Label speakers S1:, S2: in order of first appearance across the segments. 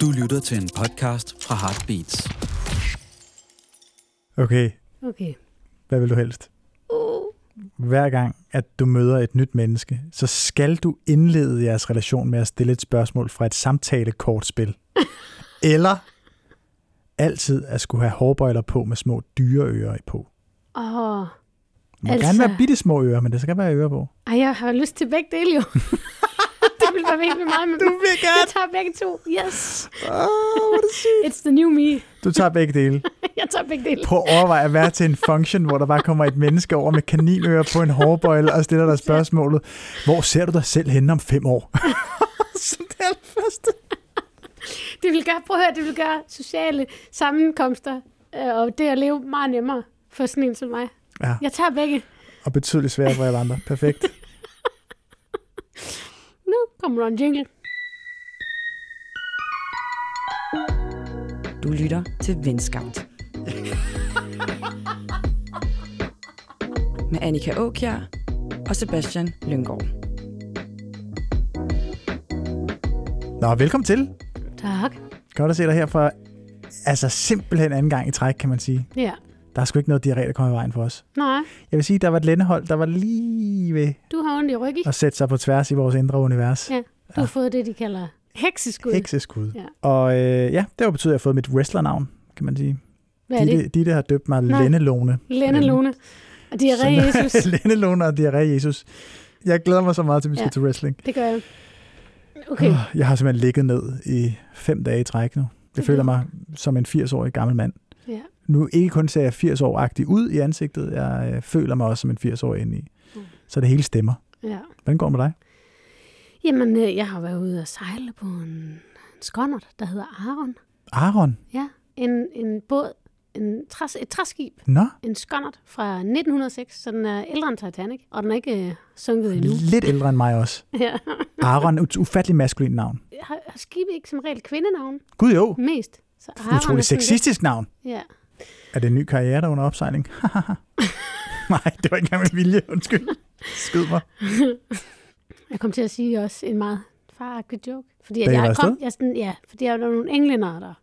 S1: Du lytter til en podcast fra Heartbeats.
S2: Okay,
S3: Okay.
S2: hvad vil du helst?
S3: Uh.
S2: Hver gang, at du møder et nyt menneske, så skal du indlede jeres relation med at stille et spørgsmål fra et samtalekortspil. Eller altid at skulle have hårbøjler på med små dyreører på.
S3: Åh.
S2: Det må
S3: Altså-
S2: altså... gerne være bitte små ører, men det skal være ører på.
S3: Ej, jeg har lyst til begge dele jo. det vil være virkelig meget med
S2: Du vil
S3: Jeg tager begge to. Yes.
S2: Åh, hvor er det sygt.
S3: It's the new me.
S2: Du tager begge dele.
S3: jeg tager begge dele.
S2: Prøv at overveje at være til en function, hvor der bare kommer et menneske over med kaninører på en hårbøjle og stiller dig spørgsmålet, hvor ser du dig selv henne om fem år? Som det allerførste.
S3: Det vil gøre, prøv at høre, det vil gøre sociale sammenkomster øh, og det at leve meget nemmere for sådan en som mig.
S2: Ja,
S3: Jeg tager begge.
S2: og betydeligt sværere for alle andre. Perfekt.
S3: Nu kommer der en jingle.
S4: Du lytter til Venskabt. Med Annika Åkjær og Sebastian Lyngård.
S2: Nå, velkommen til.
S3: Tak.
S2: Godt at se dig her for altså simpelthen anden gang i træk, kan man sige.
S3: Ja.
S2: Der er sgu ikke noget diarré, der kommer i vejen for os.
S3: Nej,
S2: Jeg vil sige, der var et lændehold, der var lige ved
S3: du har ondt i ryggen.
S2: at sætte sig på tværs i vores indre univers.
S3: Ja. Du har fået det, de kalder hekseskud.
S2: Hekseskud.
S3: Ja.
S2: Og øh, ja, det har betydet, at jeg har fået mit wrestlernavn, kan man sige.
S3: Hvad er det?
S2: Ditte, Ditte har døbt mig
S3: Nej.
S2: Lenne Lone.
S3: Lene Lone. Og diarré Jesus.
S2: Lenne Lone og Diarré Jesus. Jeg glæder mig så meget til, at vi skal
S3: Ja.
S2: til wrestling.
S3: Det gør jeg. Okay.
S2: Jeg har simpelthen ligget ned i fem dage i træk nu. Jeg
S3: Det
S2: føler mig som en 80-årig gammel mand.
S3: Ja.
S2: Nu ikke kun ser jeg 80 år agtig ud i ansigtet, jeg øh, føler mig også som en 80-årig inde i.
S3: Mm.
S2: Så det hele stemmer.
S3: Ja.
S2: Hvordan går det med dig?
S3: Jamen, øh, jeg har været ude og sejle på en, en skonnert, der hedder Aron.
S2: Aron?
S3: Ja. En, en båd, en træs, et træskib,
S2: Nå,
S3: en skonnert fra 1906, så den er ældre end Titanic, og den er ikke øh, sunket endnu.
S2: lidt ældre end mig også.
S3: Ja.
S2: Aron, et ufattelig maskulin navn.
S3: Har, har skibet ikke som regel kvindenavn
S2: Gud jo,
S3: mest? Så Aron
S2: utrolig sexistisk navn.
S3: Lidt, ja.
S2: Er det en ny karriere, der er under opsejling? Nej, det var ikke engang med vilje. Undskyld. Skyd mig.
S3: Jeg kom til at sige også en meget faragtig joke. Fordi at jeg kom, jeg sådan, ja, fordi jeg var nogle englænder der,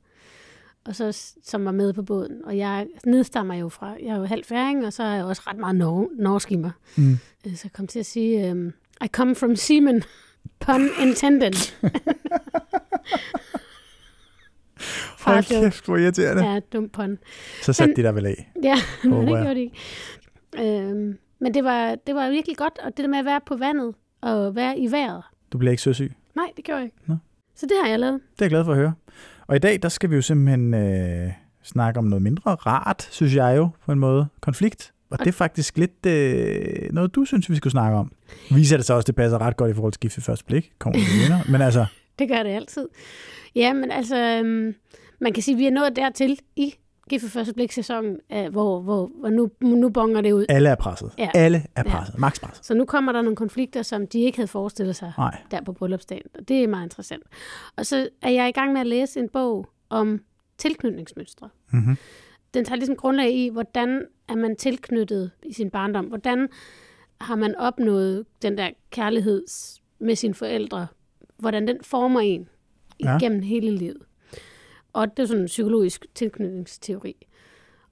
S3: og så, som var med på båden. Og jeg nedstammer jo fra, jeg er jo halv færing, og så er jeg også ret meget nor- norsk i mig.
S2: Mm.
S3: Øh, Så jeg kom til at sige, um, I come from seamen, pun intended.
S2: Hold
S3: joke.
S2: kæft, hvor irriterende.
S3: Ja, dum pun.
S2: Så satte
S3: Men-
S2: de der vel af.
S3: Ja, men det gjorde de ikke. Øhm, men det var, det var virkelig godt, og det der med at være på vandet og være i vejret.
S2: Du bliver ikke søsyg.
S3: Nej, det gjorde jeg ikke.
S2: Nå.
S3: Så det har jeg lavet.
S2: Det er jeg glad for at høre. Og i dag, der skal vi jo simpelthen øh, snakke om noget mindre rart, synes jeg jo, på en måde. Konflikt. Og det er faktisk lidt øh, noget, du synes, vi skulle snakke om. Viser det så også, det passer ret godt i forhold til gift ved første blik. Kommer vi. Men altså,
S3: Det gør det altid. Ja, men altså, øhm, man kan sige, at vi er nået dertil i Gift for første blik sæsonen, øh, hvor, hvor, hvor nu, nu bonger det ud.
S2: alle er presset.
S3: Ja.
S2: Alle er presset. Max presset.
S3: Så nu kommer der nogle konflikter, som de ikke havde forestillet sig
S2: Nej.
S3: der på bryllupsdagen. Og det er meget interessant. Og så er jeg i gang med at læse en bog om tilknytningsmønstre.
S2: Mm-hmm.
S3: Den tager ligesom grundlag i, hvordan er man tilknyttet i sin barndom? Hvordan har man opnået den der kærlighed med sine forældre? Hvordan den former en
S2: Ja.
S3: igennem hele livet. Og det er sådan en psykologisk tilknytningsteori.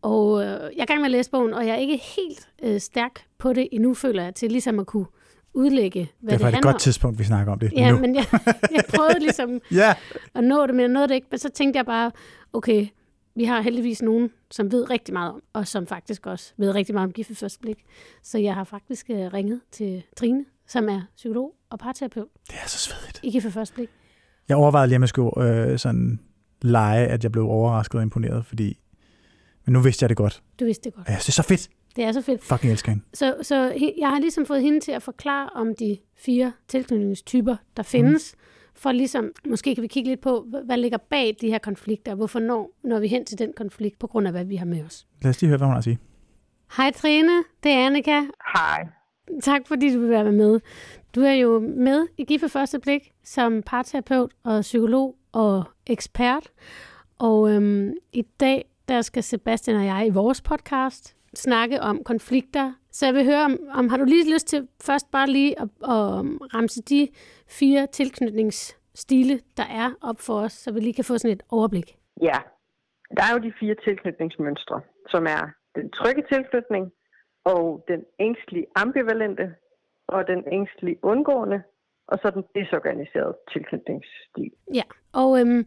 S3: Og øh, jeg er gang med at læse bogen, og jeg er ikke helt øh, stærk på det endnu, føler jeg, til ligesom at kunne udlægge, hvad
S2: Det er
S3: det,
S2: faktisk et
S3: handler
S2: godt tidspunkt, vi snakker om det
S3: Ja,
S2: nu.
S3: men jeg, jeg prøvede ligesom
S2: Ja,
S3: at nå det, men jeg nåede det ikke. Men så tænkte jeg bare, okay, vi har heldigvis nogen, som ved rigtig meget om, og som faktisk også ved rigtig meget om gift ved første blik. Så jeg har faktisk øh, ringet til Trine, som er psykolog og parterapeut
S2: det er så svedigt.
S3: i gift ved første blik.
S2: Jeg overvejede lige, om jeg skulle øh, sådan lege, at jeg blev overrasket og imponeret, fordi... Men nu vidste jeg det godt.
S3: Du vidste det godt.
S2: Synes, det er så fedt.
S3: Det er så fedt.
S2: Fucking elsker hende.
S3: Så, så jeg har ligesom fået hende til at forklare om de fire tilknytningstyper, der findes, mm. for ligesom, måske kan vi kigge lidt på, hvad- hvad ligger bag de her konflikter, og hvorfor når, når vi hen til den konflikt, på grund af hvad vi har med os.
S2: Lad os lige høre, hvad hun har at sige.
S3: Hej Trine, det er Annika.
S5: Hej.
S3: Tak fordi du vil være med. Du er jo med i GIF første blik som parterapeut og psykolog og ekspert. Og øhm, i dag der skal Sebastian og jeg i vores podcast snakke om konflikter. Så jeg vil høre, om, om har du lige lyst til først bare lige at, at øhm, ramse de fire tilknytningsstile, der er op for os, så vi lige kan få sådan et overblik?
S5: Ja, der er jo de fire tilknytningsmønstre, som er den trygge tilknytning, og den ængstlige ambivalente, og den ængstlige undgående, og så den desorganiserede tilknytningsstil.
S3: Ja, og øhm,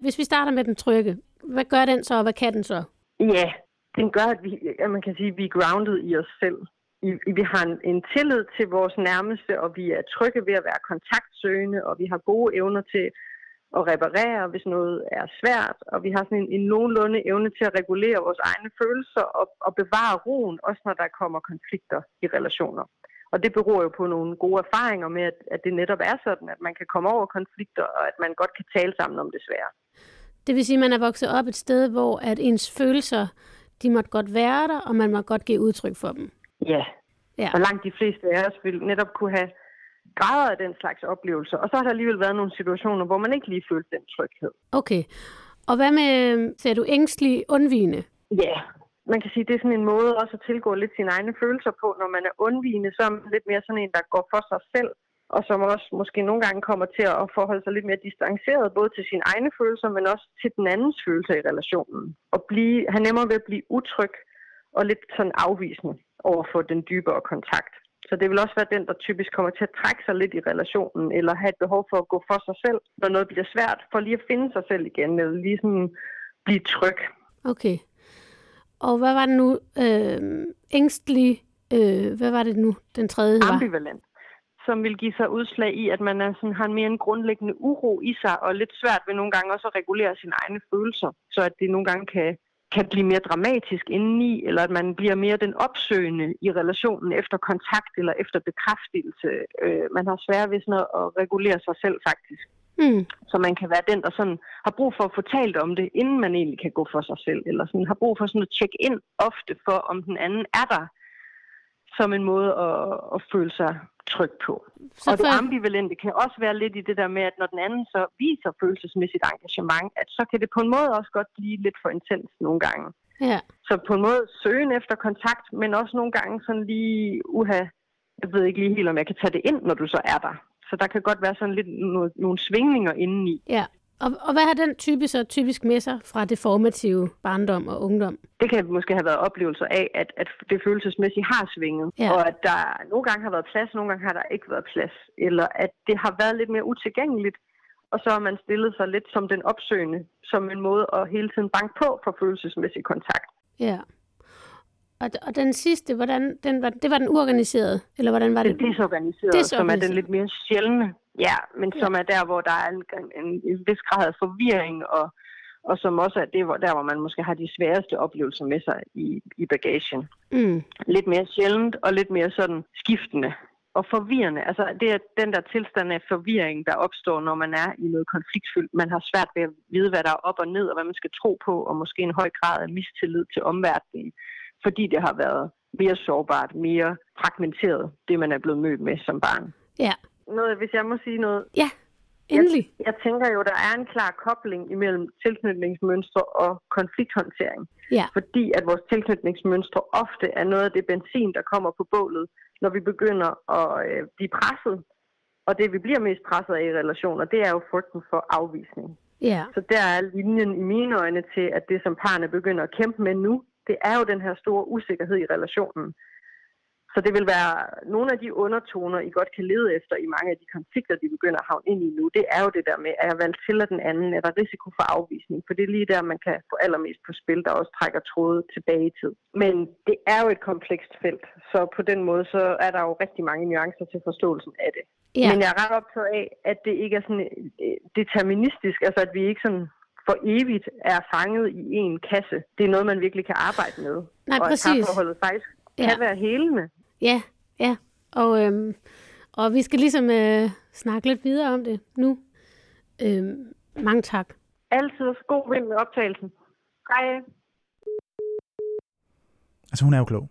S3: hvis vi starter med den trygge, hvad gør den så, og hvad kan den så?
S5: Ja, den gør, at, vi, at man kan sige, at vi er grounded i os selv. I, vi har en, en tillid til vores nærmeste, og vi er trygge ved at være kontaktsøgende, og vi har gode evner til at reparere, hvis noget er svært, og vi har sådan en, en nogenlunde evne til at regulere vores egne følelser og, og bevare roen, også når der kommer konflikter i relationer. Og det beror jo på nogle gode erfaringer med, at, at det netop er sådan, at man kan komme over konflikter, og at man godt kan tale sammen om det svære.
S3: Det vil sige, at man er vokset op et sted, hvor at ens følelser, de måtte godt være der, og man må godt give udtryk for dem.
S5: Ja.
S3: Ja.
S5: Og langt de fleste af os vil netop kunne have grader af den slags oplevelser. Og så har der alligevel været nogle situationer, hvor man ikke lige følte den tryghed.
S3: Okay. Og hvad med, ser du ængstelig undvigende?
S5: Ja, man kan sige, det er sådan en måde også at tilgå lidt sine egne følelser på. Når man er undvigende, så er man lidt mere sådan en, der går for sig selv, og som også måske nogle gange kommer til at forholde sig lidt mere distanceret, både til sine egne følelser, men også til den andens følelser i relationen. Og blive, have nemmere ved at blive utryg og lidt sådan afvisende over for den dybere kontakt. Så det vil også være den, der typisk kommer til at trække sig lidt i relationen, eller have et behov for at gå for sig selv, når noget bliver svært, for lige at finde sig selv igen, eller lige sådan blive tryg.
S3: Okay. Og hvad var det nu? Øh, ængstelig, øh, hvad var det nu, den tredje var?
S5: Ambivalent som vil give sig udslag i, at man er sådan, har en mere en grundlæggende uro i sig, og lidt svært ved nogle gange også at regulere sine egne følelser, så at det nogle gange kan, kan blive mere dramatisk indeni, eller at man bliver mere den opsøgende i relationen efter kontakt eller efter bekræftelse. Øh, man har svært ved sådan at regulere sig selv faktisk.
S3: Mm.
S5: Så man kan være den, der sådan har brug for at få talt om det, inden man egentlig kan gå for sig selv, eller sådan har brug for sådan at tjekke ind ofte for, om den anden er der, som en måde at, at føle sig tryg på.
S3: Så
S5: og det ambivalente kan også være lidt i det der med, at når den anden så viser følelsesmæssigt engagement, at så kan det på en måde også godt blive lidt for intens nogle gange.
S3: Ja.
S5: Så på en måde søgen efter kontakt, men også nogle gange sådan lige uha, jeg ved ikke lige helt, om jeg kan tage det ind, når du så er der. Så der kan godt være sådan lidt no- nogle svingninger indeni.
S3: ja. Og, og hvad har den type så typisk med sig fra det formative barndom og ungdom?
S5: Det kan måske have været oplevelser af, at, at det følelsesmæssigt har svinget,
S3: Ja.
S5: og at der nogle gange har været plads, nogle gange har der ikke været plads, eller at det har været lidt mere utilgængeligt, og så har man stillet sig lidt som den opsøgende, som en måde at hele tiden banke på for følelsesmæssig kontakt.
S3: Ja. Og, og den sidste, hvordan, den var, det var den uorganiserede, eller hvordan var
S5: Det
S3: det?
S5: er desorganiseret, som er den lidt mere sjældne, ja, men som er der, hvor der er en, en, en vis grad af forvirring, og, og som også er det, hvor, der, hvor man måske har de sværeste oplevelser med sig i, i bagagen.
S3: Mm.
S5: lidt mere sjældent og lidt mere sådan skiftende og forvirrende. Altså det er den der tilstand af forvirring, der opstår, når man er i noget konfliktfyldt. Man har svært ved at vide, hvad der er op og ned, og hvad man skal tro på, og måske en høj grad af mistillid til omverdenen, fordi det har været mere sårbart, mere fragmenteret, det man er blevet mødt med som barn.
S3: Ja.
S5: Noget, hvis jeg må sige noget,
S3: Ja, endelig.
S5: jeg, jeg tænker jo, der er en klar kobling imellem tilknytningsmønstre og konflikthåndtering
S3: Ja.
S5: fordi at vores tilknytningsmønstre ofte er noget af det benzin, der kommer på bålet, når vi begynder at øh, blive presset. Og det, vi bliver mest presset af i relationer, det er jo frygten for afvisning.
S3: Ja.
S5: Så der er linjen i mine øjne til, at det, som parerne begynder at kæmpe med nu, det er jo den her store usikkerhed i relationen. Så det vil være nogle af de undertoner, I godt kan lede efter i mange af de konflikter, de begynder at havne ind i nu. Det er jo det der med, er jeg valgt til af den anden? Er der risiko for afvisning? For det er lige der, man kan få allermest på spil, der også trækker tråde tilbage i tid. Men det er jo et komplekst felt, så på den måde så er der jo rigtig mange nuancer til forståelsen af det.
S3: Ja.
S5: Men jeg er ret optaget af, at det ikke er sådan øh, deterministisk, altså at vi ikke sådan for evigt er fanget i en kasse. Det er noget, man virkelig kan arbejde med.
S3: Nej,
S5: og
S3: præcis.
S5: at parforholdet faktisk
S3: Ja.
S5: kan være helende.
S3: Ja, ja. Og, øhm, og vi skal ligesom øh, snakke lidt videre om det nu. Øhm, mange tak.
S5: Altid god vind med optagelsen. Hej.
S2: Altså, hun er jo klog.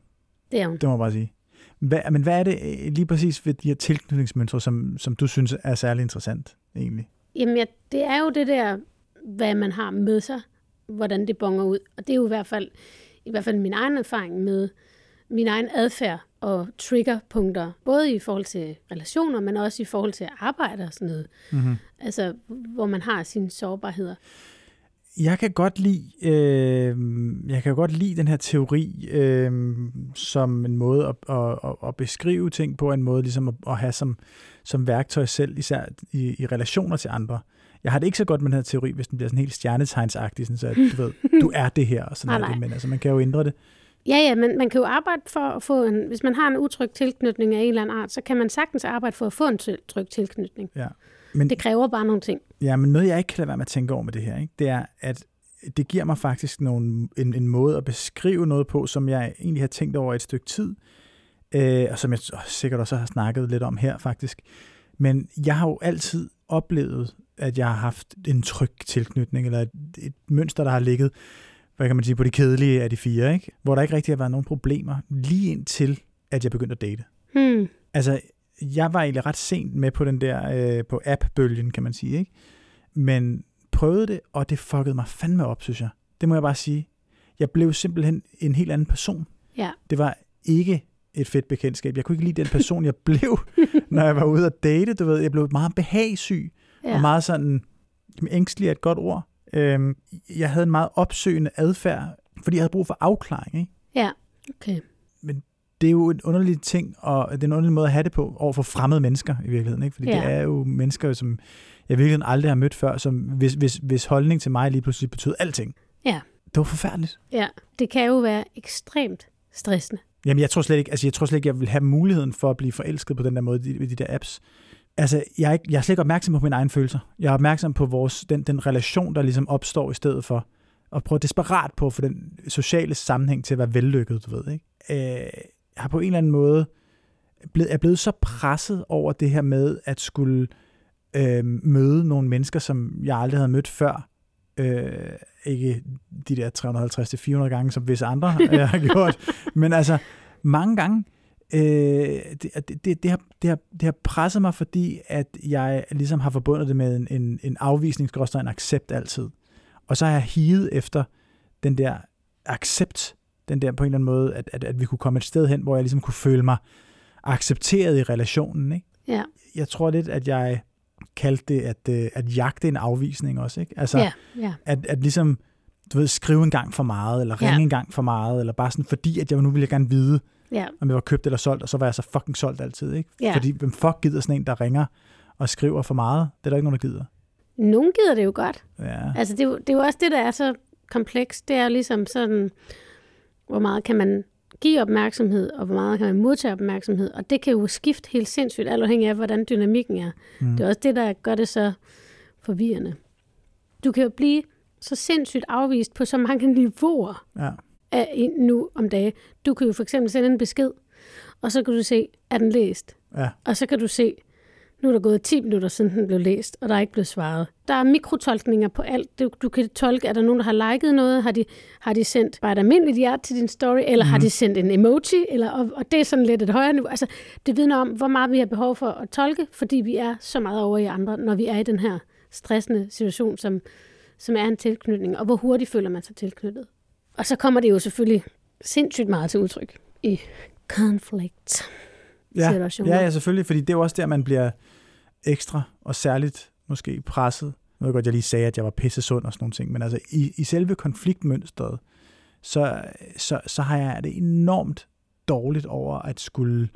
S3: Det er hun.
S2: Det må jeg bare sige. Hvad, men hvad er det øh, lige præcis ved de her tilknytningsmønstre, som, som du synes er særlig interessant, egentlig?
S3: Jamen, ja, det er jo det der, hvad man har med sig, hvordan det bonger ud. Og det er jo i hvert fald, i hvert fald min egen erfaring med min egen adfærd og triggerpunkter, både i forhold til relationer, men også i forhold til arbejde og sådan noget.
S2: Mm-hmm.
S3: Altså, hvor man har sine sårbarheder.
S2: Jeg kan godt lide, øh, jeg kan godt lide den her teori øh, som en måde at, at, at, at beskrive ting på, en måde ligesom at, at have som, som værktøj selv, især i, i relationer til andre. Jeg har det ikke så godt med den her teori, hvis den bliver sådan helt stjernetegnsagtig, sådan så at, du ved, du er det her, og sådan
S3: Nej,
S2: er det, men altså, man kan jo ændre det.
S3: Ja, ja, men man kan jo arbejde for at få en... Hvis man har en utryg tilknytning af en eller anden art, så kan man sagtens arbejde for at få en tryg tilknytning.
S2: Ja. Men,
S3: Det kræver bare nogle ting.
S2: ja, men noget, jeg ikke kan lade være med at tænke over med det her, ikke, det er, at det giver mig faktisk nogle, en, en måde at beskrive noget på, som jeg egentlig har tænkt over et stykke tid, øh, og som jeg sikkert også har snakket lidt om her faktisk. Men jeg har jo altid oplevet, at jeg har haft en tryg tilknytning, eller et, et mønster, der har ligget, hvad kan man sige, på de kedelige af de fire, ikke? hvor der ikke rigtig har været nogen problemer, lige indtil, at jeg begyndte at date.
S3: Hmm.
S2: Altså, jeg var egentlig ret sent med på den der, øh, på app-bølgen, kan man sige, ikke? Men prøvede det, og det fuckede mig fandme op, synes jeg. Det må jeg bare sige. Jeg blev simpelthen en helt anden person.
S3: Ja.
S2: Det var ikke et fedt bekendtskab. Jeg kunne ikke lide den person, jeg blev, når jeg var ude at date. Du ved, jeg blev meget behagsyg, ja. Og meget sådan, ængstelig er et godt ord. Øhm, jeg havde en meget opsøgende adfærd, fordi jeg havde brug for afklaring, ikke?
S3: Ja, okay.
S2: det er jo en underlig ting, og det er en underlig måde at have det på over for fremmede mennesker i virkeligheden. Ikke? Fordi ja. Det er jo mennesker, som jeg i virkeligheden aldrig har mødt før, som hvis, hvis, hvis holdning til mig lige pludselig betød alting.
S3: Ja.
S2: Det var forfærdeligt.
S3: Ja, det kan jo være ekstremt stressende.
S2: Jamen, jeg tror slet ikke, altså, jeg tror slet ikke, jeg vil have muligheden for at blive forelsket på den der måde i de, de der apps. Altså, jeg er, ikke, jeg er slet ikke opmærksom på mine egne følelser. Jeg er opmærksom på vores, den, den relation, der ligesom opstår i stedet for. Og prøve desperat på at få den sociale sammenhæng til at være vellykket, du ved. Ikke? Øh, jeg har på en eller anden måde blevet, er blevet så presset over det her med at skulle øh, møde nogle mennesker, som jeg aldrig havde mødt før. Øh, ikke de der 350-400 gange, som visse andre øh, har gjort. Men altså, mange gange, øh, det, det, det, det, har, det, har, det har presset mig, fordi at jeg ligesom har forbundet det med en, en, en afvisning, en accept altid. Og så har jeg higet efter den der accept, den der på en eller anden måde, at, at, at vi kunne komme et sted hen, hvor jeg ligesom kunne føle mig accepteret i relationen. Ikke?
S3: Ja,
S2: Jeg tror lidt, at jeg kaldte det at, øh, at jagte en afvisning også. Ikke? Altså,
S3: ja, ja.
S2: at, at ligesom, du ved, skrive en gang for meget, eller ringe
S3: Ja.
S2: en gang for meget, eller bare sådan, fordi at jeg nu ville jeg gerne vide,
S3: ja.
S2: om jeg var købt eller solgt, og så var jeg så fucking solgt altid, ikke?
S3: Ja.
S2: Fordi hvem fuck gider sådan en, der ringer og skriver for meget? Det er der ikke nogen, der gider.
S3: Nogen gider det jo godt.
S2: Ja.
S3: Altså, det er, jo, det er jo også det, der er så komplekst. Det er jo ligesom sådan, hvor meget kan man give opmærksomhed, og hvor meget kan man modtage opmærksomhed. Og det kan jo skifte helt sindssygt, alt afhængig af, hvordan dynamikken er. Mm. Det er også det, der gør det så forvirrende. Du kan jo blive så sindssygt afvist på så mange niveauer
S2: ja.
S3: Af, i- nu om dagen. Du kan jo for eksempel sende en besked, og så kan du se, er den læst?
S2: Ja.
S3: Og så kan du se, nu er der gået 10 minutter siden den blev læst, og der er ikke blevet svaret. Der er mikrotolkninger på alt. Du, du kan tolke, er der nogen, der har liket noget? Har de, har de sendt bare et almindeligt hjerte til din story? Eller mm. har de sendt en emoji? Eller, og, og det er sådan lidt et højere niveau. Altså, det vidner om, hvor meget vi har behov for at tolke, fordi vi er så meget over i andre, når vi er i den her stressende situation, som, som er en tilknytning, og hvor hurtigt føler man sig tilknyttet. Og så kommer det jo selvfølgelig sindssygt meget til udtryk i konflikt.
S2: Ja. ja, ja, selvfølgelig, fordi det er jo også der, man bliver ekstra og særligt måske presset. Nu ved jeg godt, jeg lige sagde, at jeg var pisse sund og sådan nogle ting, men altså i, i selve konfliktmønstret, så, så, så har jeg det enormt dårligt over at skulle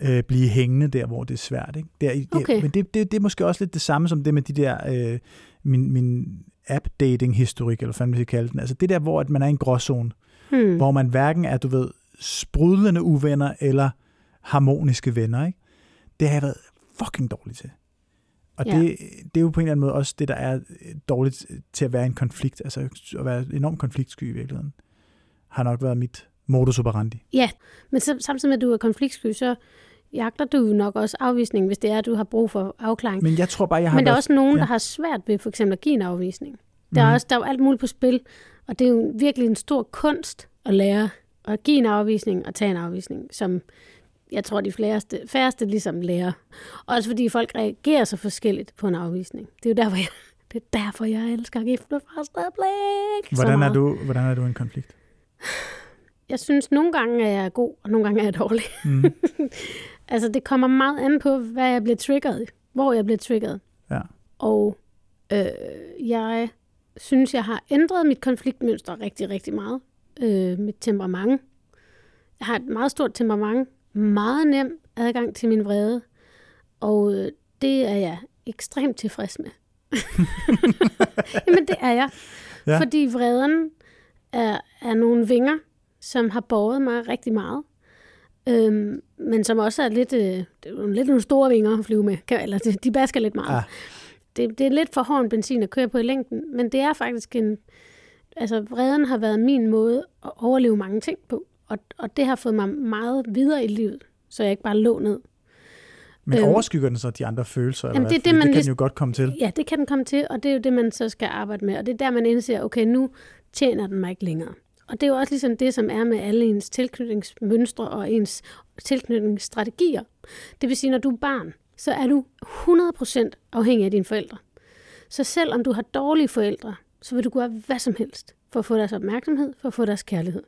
S2: øh, blive hængende der, hvor det er svært. Ikke? Der,
S3: Okay.
S2: Men det, det, det er måske også lidt det samme som det med de der, øh, min, min app-dating-historik, eller hvad man skal kalde den. Altså det der, hvor at man er i en gråzone,
S3: Hmm.
S2: hvor man hverken er, du ved, sprudlende uvenner eller harmoniske venner, ikke? Det har jeg været fucking dårlig til. Og
S3: Ja.
S2: det, det er jo på en eller anden måde også det, der er dårligt til at være en konflikt, altså at være enormt konfliktsky i virkeligheden, har nok været mit modus operandi.
S3: Ja, men så, samtidig med, at du er konfliktsky, så jagter du jo nok også afvisning, hvis det er, at du har brug for afklaring. Men,
S2: jeg tror bare, jeg har
S3: men der er også nogen,
S2: ja.
S3: der har svært ved for eksempel at give en afvisning. Der er,
S2: Mhm.
S3: også, der er jo alt muligt på spil, og det er jo virkelig en stor kunst at lære at give en afvisning og tage en afvisning, som jeg tror, de færreste, færreste ligesom lærer. Også fordi folk reagerer så forskelligt på en afvisning. Det er jo derfor, jeg, det er derfor, jeg elsker gift med første blik.
S2: Hvordan er, du, hvordan er du i en konflikt?
S3: jeg synes, nogle gange er jeg god, og nogle gange er jeg dårlig.
S2: Mm.
S3: altså, det kommer meget an på, hvad jeg bliver triggeret, hvor jeg bliver triggeret.
S2: Ja.
S3: Og øh, jeg synes, jeg har ændret mit konfliktmønster rigtig, rigtig meget. Øh, mit temperament. Jeg har et meget stort temperament. Meget nem adgang til min vrede. Og øh, det er jeg ekstremt tilfreds med. Jamen, det er jeg.
S2: Ja.
S3: Fordi vreden er, er nogle vinger, som har båret mig rigtig meget. Øhm, men som også er lidt, øh, lidt nogle store vinger at flyve med. Kan- Eller de, de basker lidt meget.
S2: Ah.
S3: Det, det er lidt for hård en benzin at køre på i længden, men det er faktisk en... Altså, vreden har været min måde at overleve mange ting på. Og, og det har fået mig meget videre i livet, så jeg ikke bare lå ned.
S2: Men
S3: Øhm.
S2: overskygger den så de andre følelser? eller
S3: Jamen,
S2: hvad?
S3: det det, man
S2: det kan den jo godt komme til.
S3: Ja, det kan den komme til, og det er jo det, man så skal arbejde med. Og det er der, man indser, okay, nu tjener den mig ikke længere. Og det er jo også ligesom det, som er med alle ens tilknytningsmønstre og ens tilknytningsstrategier. Det vil sige, når du er barn, så er du 100% afhængig af dine forældre. Så selvom du har dårlige forældre, så vil du gøre hvad som helst for at få deres opmærksomhed, for at få deres kærlighed.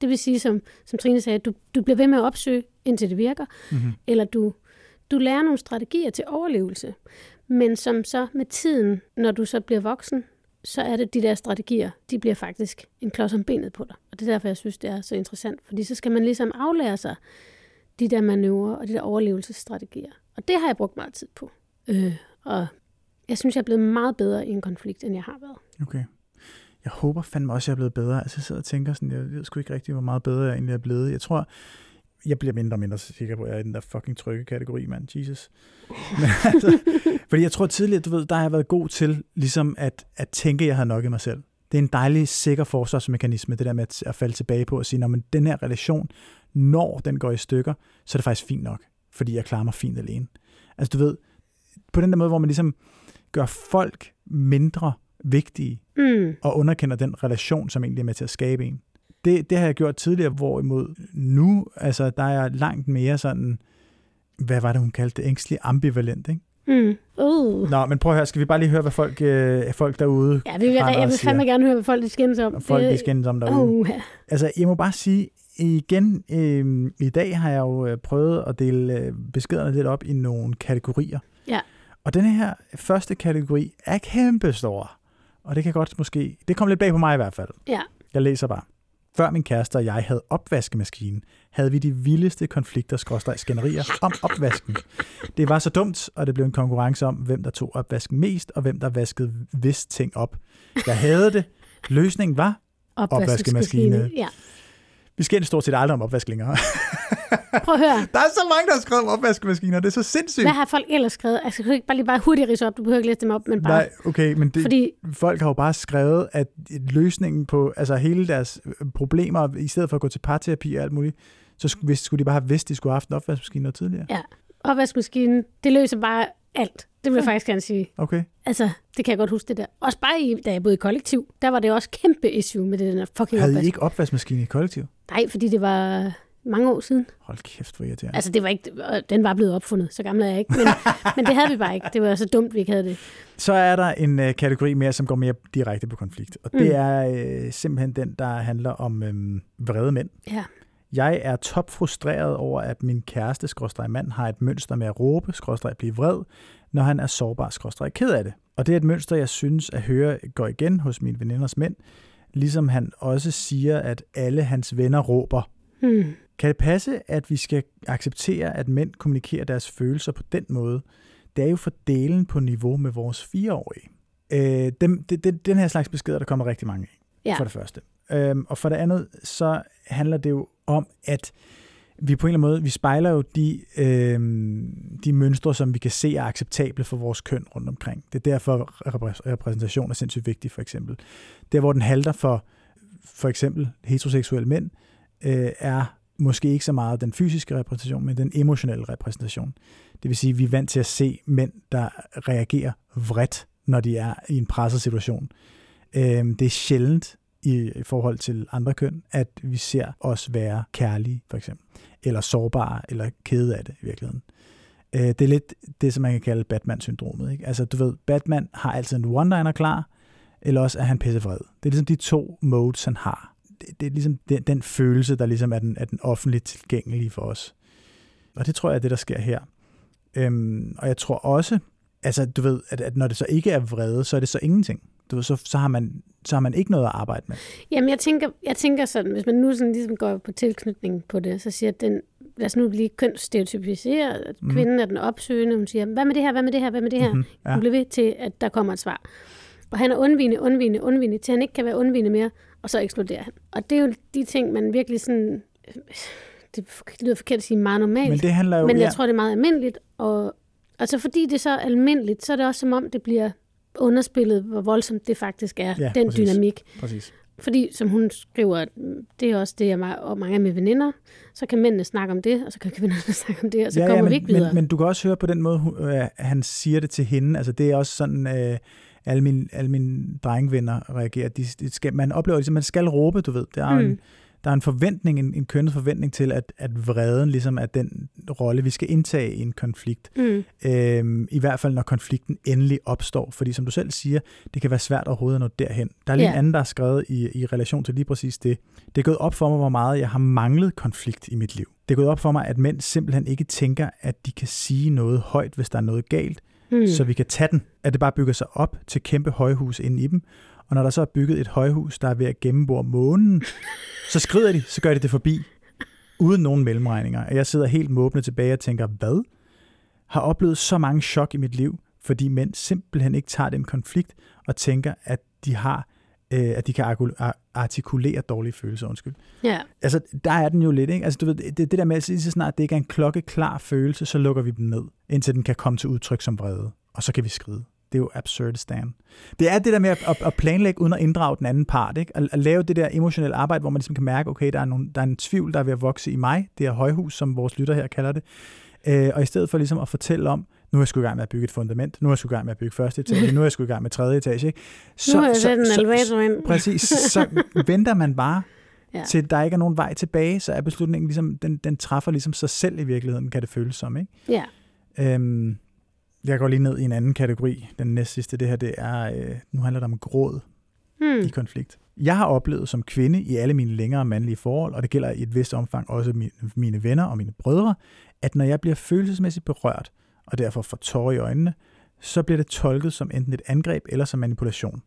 S3: Det vil sige, som, som Trine sagde, at du, du bliver ved med at opsøge, indtil det virker,
S2: Mm-hmm.
S3: eller du, du lærer nogle strategier til overlevelse, men som så med tiden, når du så bliver voksen, så er det de der strategier, de bliver faktisk en klods om benet på dig. Og det er derfor, jeg synes, det er så interessant, fordi så skal man ligesom aflære sig de der manøvrer og de der overlevelsesstrategier. Og det har jeg brugt meget tid på. Øh, og jeg synes, jeg er blevet meget bedre i en konflikt, end jeg har været.
S2: Okay. Jeg håber fandme også, at jeg er blevet bedre. Altså, jeg sidder og tænker sådan, jeg ved sgu ikke rigtig, hvor meget bedre jeg egentlig er blevet. Jeg tror, jeg bliver mindre og mindre sikker på, at jeg er i den der fucking trygge kategori, mand. Jesus. Men, altså, fordi jeg tror tidligere, du ved, der har jeg været god til ligesom at, at tænke, at jeg har nok i mig selv. Det er en dejlig, sikker forsvarsmekanisme, det der med at, at falde tilbage på og sige, men den her relation, når den går i stykker, så er det faktisk fint nok, fordi jeg klarer mig fint alene. Altså du ved, på den der måde, hvor man ligesom gør folk mindre vigtige,
S3: Mm.
S2: og underkender den relation, som egentlig er med til at skabe en. Det, det har jeg gjort tidligere, hvorimod nu, altså der er jeg langt mere sådan, hvad var det, hun kaldte det, ængstelig ambivalent, ikke?
S3: Mm. Uh.
S2: Nå, men prøv at høre, skal vi bare lige høre, hvad folk, øh, folk derude,
S3: Ja, vi vil, jeg
S2: og
S3: vil fandme gerne høre, hvad folk de skændes om.
S2: folk de
S3: Det-
S2: skændes om derude.
S3: Uh.
S2: Altså, jeg må bare sige, igen, øh, i dag har jeg jo øh, prøvet at dele øh, beskederne lidt op i nogle kategorier.
S3: Ja.
S2: Og den her første kategori er kæmpestor. Og det kan godt måske, det kom lidt bag på mig i hvert fald.
S3: Ja.
S2: Jeg læser bare. Før min kæreste og jeg havde opvaskemaskinen, havde vi de vildeste konflikter, skråstreg skænderier om opvasken. Det var så dumt, og det blev en konkurrence om, hvem der tog opvasken mest, og hvem der vaskede vist ting op. Jeg havde det. Løsningen var, Opvaskemaskine.
S3: Ja.
S2: Vi skændes stort set aldrig om opvask længere.
S3: Prøv at høre.
S2: Der er så mange, der har skrevet om opvaskemaskiner. Det er så sindssygt.
S3: Hvad har folk ellers skrevet? Altså, kan du ikke bare lige bare hurtigt rise op? Du behøver ikke læse dem op, men bare...
S2: Nej, okay, men det,
S3: Fordi,
S2: folk har jo bare skrevet, at løsningen på altså hele deres øh, problemer, i stedet for at gå til parterapi og alt muligt, så skulle, hvis, skulle de bare have vidst, at de skulle have haft en opvaskemaskine noget tidligere.
S3: ja, opvaskemaskinen, det løser bare alt. Det vil jeg faktisk gerne sige.
S2: Okay.
S3: Altså, det kan jeg godt huske det der. Også bare i, da jeg boede i kollektiv, der var det også kæmpe issue med det der fucking
S2: Havde I ikke opvaskemaskine i kollektiv?
S3: Nej, fordi det var mange år siden.
S2: Hold kæft, hvor irriterende.
S3: Altså, det var ikke, den var blevet opfundet, så gammel er jeg ikke. Men, men det havde vi bare ikke. Det var så dumt, vi ikke havde det.
S2: Så er der en øh, kategori mere, som går mere direkte på konflikt. Og det
S3: Mm.
S2: er øh, simpelthen den, der handler om øh, vrede mænd.
S3: Ja.
S2: Jeg er topfrustreret over, at min kæreste, skråstreg mand, har et mønster med at råbe, skråstreg blive vred, når han er sårbar, skråstreg ked af det. Og det er et mønster, jeg synes at høre går igen hos mine veninders mænd, ligesom han også siger, at alle hans venner råber.
S3: Hmm.
S2: Kan det passe, at vi skal acceptere, at mænd kommunikerer deres følelser på den måde? Det er jo fordelen på niveau med vores fireårige. Øh, dem, det, det, den her slags beskeder, der kommer rigtig mange af,
S3: Ja.
S2: for det første. Øhm, og for det andet, så handler det jo om, at vi på en eller anden måde, vi spejler jo de, øh, de mønstre, som vi kan se er acceptable for vores køn rundt omkring. Det er derfor, repræsentation er sindssygt vigtig, for eksempel. Der, hvor den halter for for eksempel heteroseksuelle mænd, øh, er måske ikke så meget den fysiske repræsentation, men den emotionelle repræsentation. Det vil sige, at vi er vant til at se mænd, der reagerer vredt, når de er i en presset situation. Øh, det er sjældent i, i forhold til andre køn, at vi ser os være kærlige, for eksempel, eller sårbare, eller kede af det i virkeligheden. Øh, det er lidt det, som man kan kalde Batman-syndromet. Ikke? Altså, du ved, Batman har altid en one-liner klar, eller også er han pissevred. Det er ligesom de to modes, han har. det, det er ligesom den, den følelse, der ligesom er den, er den offentligt tilgængelige for os. Og det tror jeg er det, der sker her. Øhm, og jeg tror også, altså du ved, at, at når det så ikke er vrede, så er det så ingenting. Du ved, så, så, har man, så har man ikke noget at arbejde med.
S3: Jamen, jeg tænker, jeg tænker sådan, hvis man nu sådan ligesom går på tilknytning på det, så siger at den, lad os nu lige kønsstereotypisere, at
S2: Mhm.
S3: kvinden er den opsøgende, hun siger, hvad med det her, hvad med det her, hvad med det her?
S2: Mhm,
S3: Mm-hmm,
S2: ja.
S3: ja. Hun bliver ved til, at der kommer et svar. Og han er undvigende, undvigende, undvigende, til han ikke kan være undvigende mere, og så eksploderer han. Og det er jo de ting, man virkelig sådan, det lyder forkert at sige meget normalt,
S2: Men det handler jo...
S3: men
S2: ja,
S3: jeg tror, det er meget almindeligt. Og altså fordi det er så almindeligt, så er det også som om, det bliver underspillet, hvor voldsomt det faktisk er,
S2: Ja,
S3: den
S2: præcis.
S3: dynamik.
S2: Præcis.
S3: Fordi, som hun skriver, det er også det, jeg og mange af mine veninder, så kan mændene snakke om det, og så kan kvinderne snakke om det, og så ja, kommer
S2: men,
S3: vi ikke videre.
S2: Men, men du kan også høre på den måde, hun- øh, han siger det til hende. Altså det er også sådan, øh, alle mine, alle mine drengvenner reagerer. De, de skal, man oplever ligesom, man skal råbe, du ved. Der er, mm. en, der er en forventning, en, en kønnet forventning til, at, at vreden ligesom er den rolle, vi skal indtage i en konflikt.
S3: Mm.
S2: Øhm, I hvert fald, når konflikten endelig opstår. Fordi som du selv siger, det kan være svært overhovedet at nå derhen. Der er lige
S3: Ja.
S2: en anden, der har skrevet i, i relation til lige præcis det. Det er gået op for mig, hvor meget jeg har manglet konflikt i mit liv. Det er gået op for mig, at mænd simpelthen ikke tænker, at de kan sige noget højt, hvis der er noget galt,
S3: mm.
S2: så vi kan tage den. At det bare bygger sig op til kæmpe højhus inde i dem. Og når der så er bygget et højhus, der er ved at gennembore månen, så skrider de, så gør de det forbi, uden nogen mellemregninger. Og jeg sidder helt måbende tilbage og tænker, hvad? Har oplevet så mange chok i mit liv, fordi mænd simpelthen ikke tager den konflikt og tænker, at de har øh, at de kan artikulere dårlige følelser, undskyld.
S3: Ja,
S2: Altså, der er den jo lidt, ikke? Altså, du ved, det, det der med, at lige så snart det ikke er en klokkeklar følelse, så lukker vi dem ned, indtil den kan komme til udtryk som vrede. Og så kan vi skride. Det er jo absurd stand. Det er det der med at, at, at planlægge uden at inddrage den anden part, ikke? At, at lave det der emotionelle arbejde, hvor man ligesom kan mærke, okay, der er, nogle, der er en tvivl, der er ved at vokse i mig, det er højhus, som vores lytter her kalder det. Øh, og i stedet for ligesom at fortælle om, nu er jeg sgu i gang med at bygge et fundament, nu er jeg sgu i gang med at bygge første etage, nu er jeg sgu i gang med tredje etage, ikke?
S3: nu har jeg sat en elevator ind.
S2: Præcis, så venter man bare,
S3: ja.
S2: til der ikke er nogen vej tilbage, så er beslutningen ligesom, den, den træffer ligesom sig selv i virkeligheden, kan det føles som, ikke?
S3: Ja.
S2: Øhm, jeg går lige ned i en anden kategori. Den næste sidste, det her, det er, øh, nu handler det om gråd
S3: Hmm.
S2: i konflikt. Jeg har oplevet som kvinde i alle mine længere mandlige forhold, og det gælder i et vist omfang også mine, mine venner og mine brødre, at når jeg bliver følelsesmæssigt berørt, og derfor får tårer i øjnene, så bliver det tolket som enten et angreb eller som manipulation.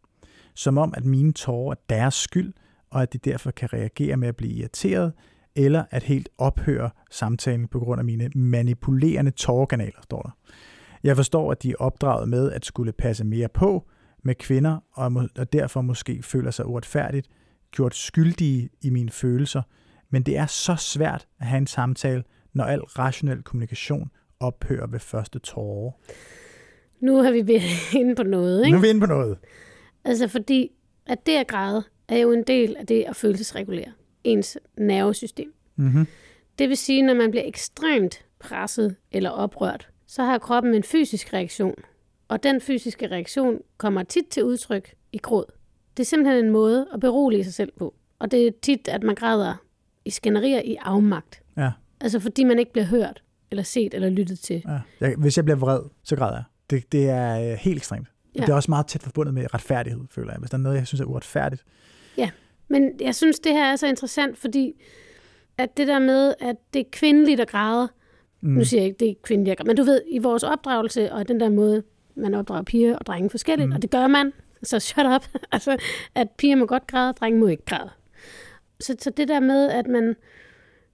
S2: Som om, at mine tårer er deres skyld, og at de derfor kan reagere med at blive irriteret, eller at helt ophøre samtalen på grund af mine manipulerende tårerkanaler, står der. Jeg forstår, at de er opdraget med at skulle passe mere på med kvinder, og, må, og derfor måske føler sig uretfærdigt gjort skyldige i mine følelser, men det er så svært at have en samtale, når al rationel kommunikation ophører ved første tårer.
S3: Nu har vi været inde på noget,
S2: Nu
S3: ikke?
S2: er vi inde på noget.
S3: Altså fordi, at det at græde er jo en del af det at følelsesregulere ens nervesystem.
S2: Mm-hmm.
S3: Det vil sige, når man bliver ekstremt presset eller oprørt, så har kroppen en fysisk reaktion. Og den fysiske reaktion kommer tit til udtryk i gråd. Det er simpelthen en måde at berolige sig selv på. Og det er tit, at man græder i skænderier i afmagt.
S2: Ja,
S3: Altså fordi man ikke bliver hørt, eller set, eller lyttet til.
S2: ja. Jeg, hvis jeg bliver vred, så græder jeg. Det, det er øh, helt ekstremt. Ja.
S3: Ja.
S2: Det er også meget tæt forbundet med retfærdighed, føler jeg. Hvis der er noget, jeg synes er uretfærdigt.
S3: Men jeg synes, det her er så interessant, fordi at det der med, at det er kvindeligt at græde, mm. nu siger jeg ikke, det er græde, men du ved, i vores opdragelse, og den der måde, man opdrager piger og drenge forskelligt, mm. og det gør man, så shut up, altså, at piger må godt græde, drenge må ikke græde. Så, så det der med, at man,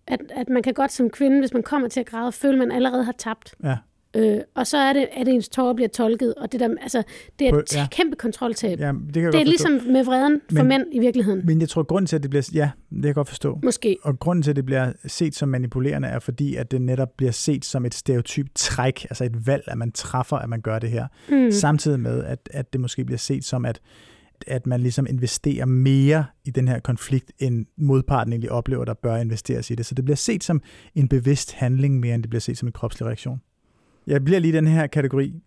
S3: at, at man kan godt som kvinde, hvis man kommer til at græde, føle, at man allerede har tabt.
S2: Ja.
S3: Øh, og så er det, at ens tårer bliver tolket, og det, der, altså, det er et
S2: ja.
S3: kæmpe kontroltab.
S2: Ja, det kan
S3: det er ligesom med vreden for
S2: Men-
S3: mænd i virkeligheden.
S2: Men jeg tror, grunden til, at det bliver... Ja, det kan jeg godt forstå.
S3: Måske.
S2: Og grunden til, at det bliver set som manipulerende, er fordi, at det netop bliver set som et stereotyp træk, altså et valg, at man træffer, at man gør det her.
S3: Mm.
S2: Samtidig med, at, at det måske bliver set som, at, at man ligesom investerer mere i den her konflikt, end modparten egentlig oplever, der bør investeres i det. Så det bliver set som en bevidst handling, mere end det bliver set som en kropslig reaktion. Jeg bliver lige i den her kategori.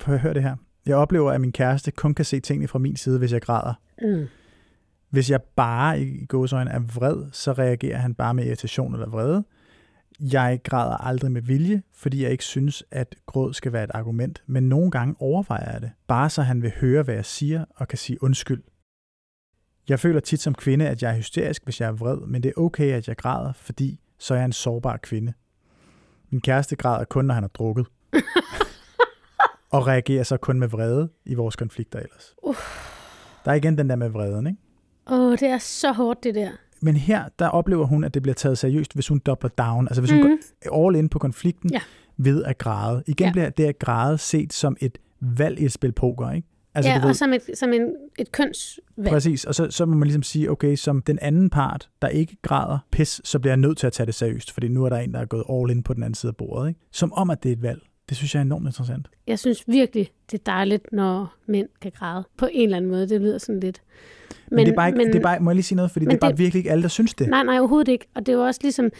S2: Prøv at høre det her. Jeg oplever, at min kæreste kun kan se tingene fra min side, hvis jeg græder.
S3: Mm.
S2: Hvis jeg bare i gåsøjne er vred, så reagerer han bare med irritation eller vrede. Jeg græder aldrig med vilje, fordi jeg ikke synes, at gråd skal være et argument, men nogle gange overvejer jeg det, bare så han vil høre, hvad jeg siger og kan sige undskyld. Jeg føler tit som kvinde, at jeg er hysterisk, hvis jeg er vred, men det er okay, at jeg græder, fordi så er jeg en sårbar kvinde. Min kæreste græder kun, når han har drukket. Og reagerer så kun med vrede i vores konflikter ellers.
S3: Uh.
S2: Der er igen den der med vreden, ikke?
S3: Åh, det er så hårdt, det der.
S2: Men her, der oplever hun, at det bliver taget seriøst, hvis hun dobler down. Altså hvis hun
S3: Mhm.
S2: går all in på konflikten
S3: Ja.
S2: ved at græde. Igen
S3: Ja.
S2: bliver det at græde set som et valg i et spil poker, ikke?
S3: Altså, ja,
S2: ved,
S3: og som et, som en, et kønsvalg.
S2: Præcis, og så, så må man ligesom sige, okay, som den anden part, der ikke græder pis, så bliver jeg nødt til at tage det seriøst, fordi nu er der en, der er gået all in på den anden side af bordet. Ikke? Som om, at det er et valg. Det synes jeg er enormt interessant.
S3: Jeg synes virkelig, det er dejligt, når mænd kan græde. På en eller anden måde. Det lyder sådan lidt.
S2: Men, men, det, er bare ikke, men det er bare, må jeg lige sige noget, fordi det er bare
S3: det-
S2: virkelig ikke alle, der synes det.
S3: Nej, nej, overhovedet ikke. Og det er jo også ligesom,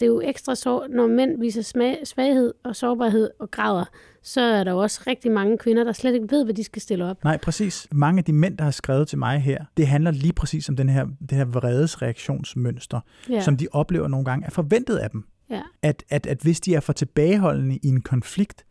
S3: det er jo ekstra så, når mænd viser smag, svaghed og sårbarhed og græder, så er der jo også rigtig mange kvinder, der slet ikke ved, hvad de skal stille op.
S2: Nej, præcis. Mange af de mænd, der har skrevet til mig her, det handler lige præcis om den her, det her vredes reaktionsmønster,
S3: Ja.
S2: ja. som de oplever nogle gange er forventet af dem.
S3: Ja.
S2: At, at, at hvis de er for tilbageholdende i en konflikt,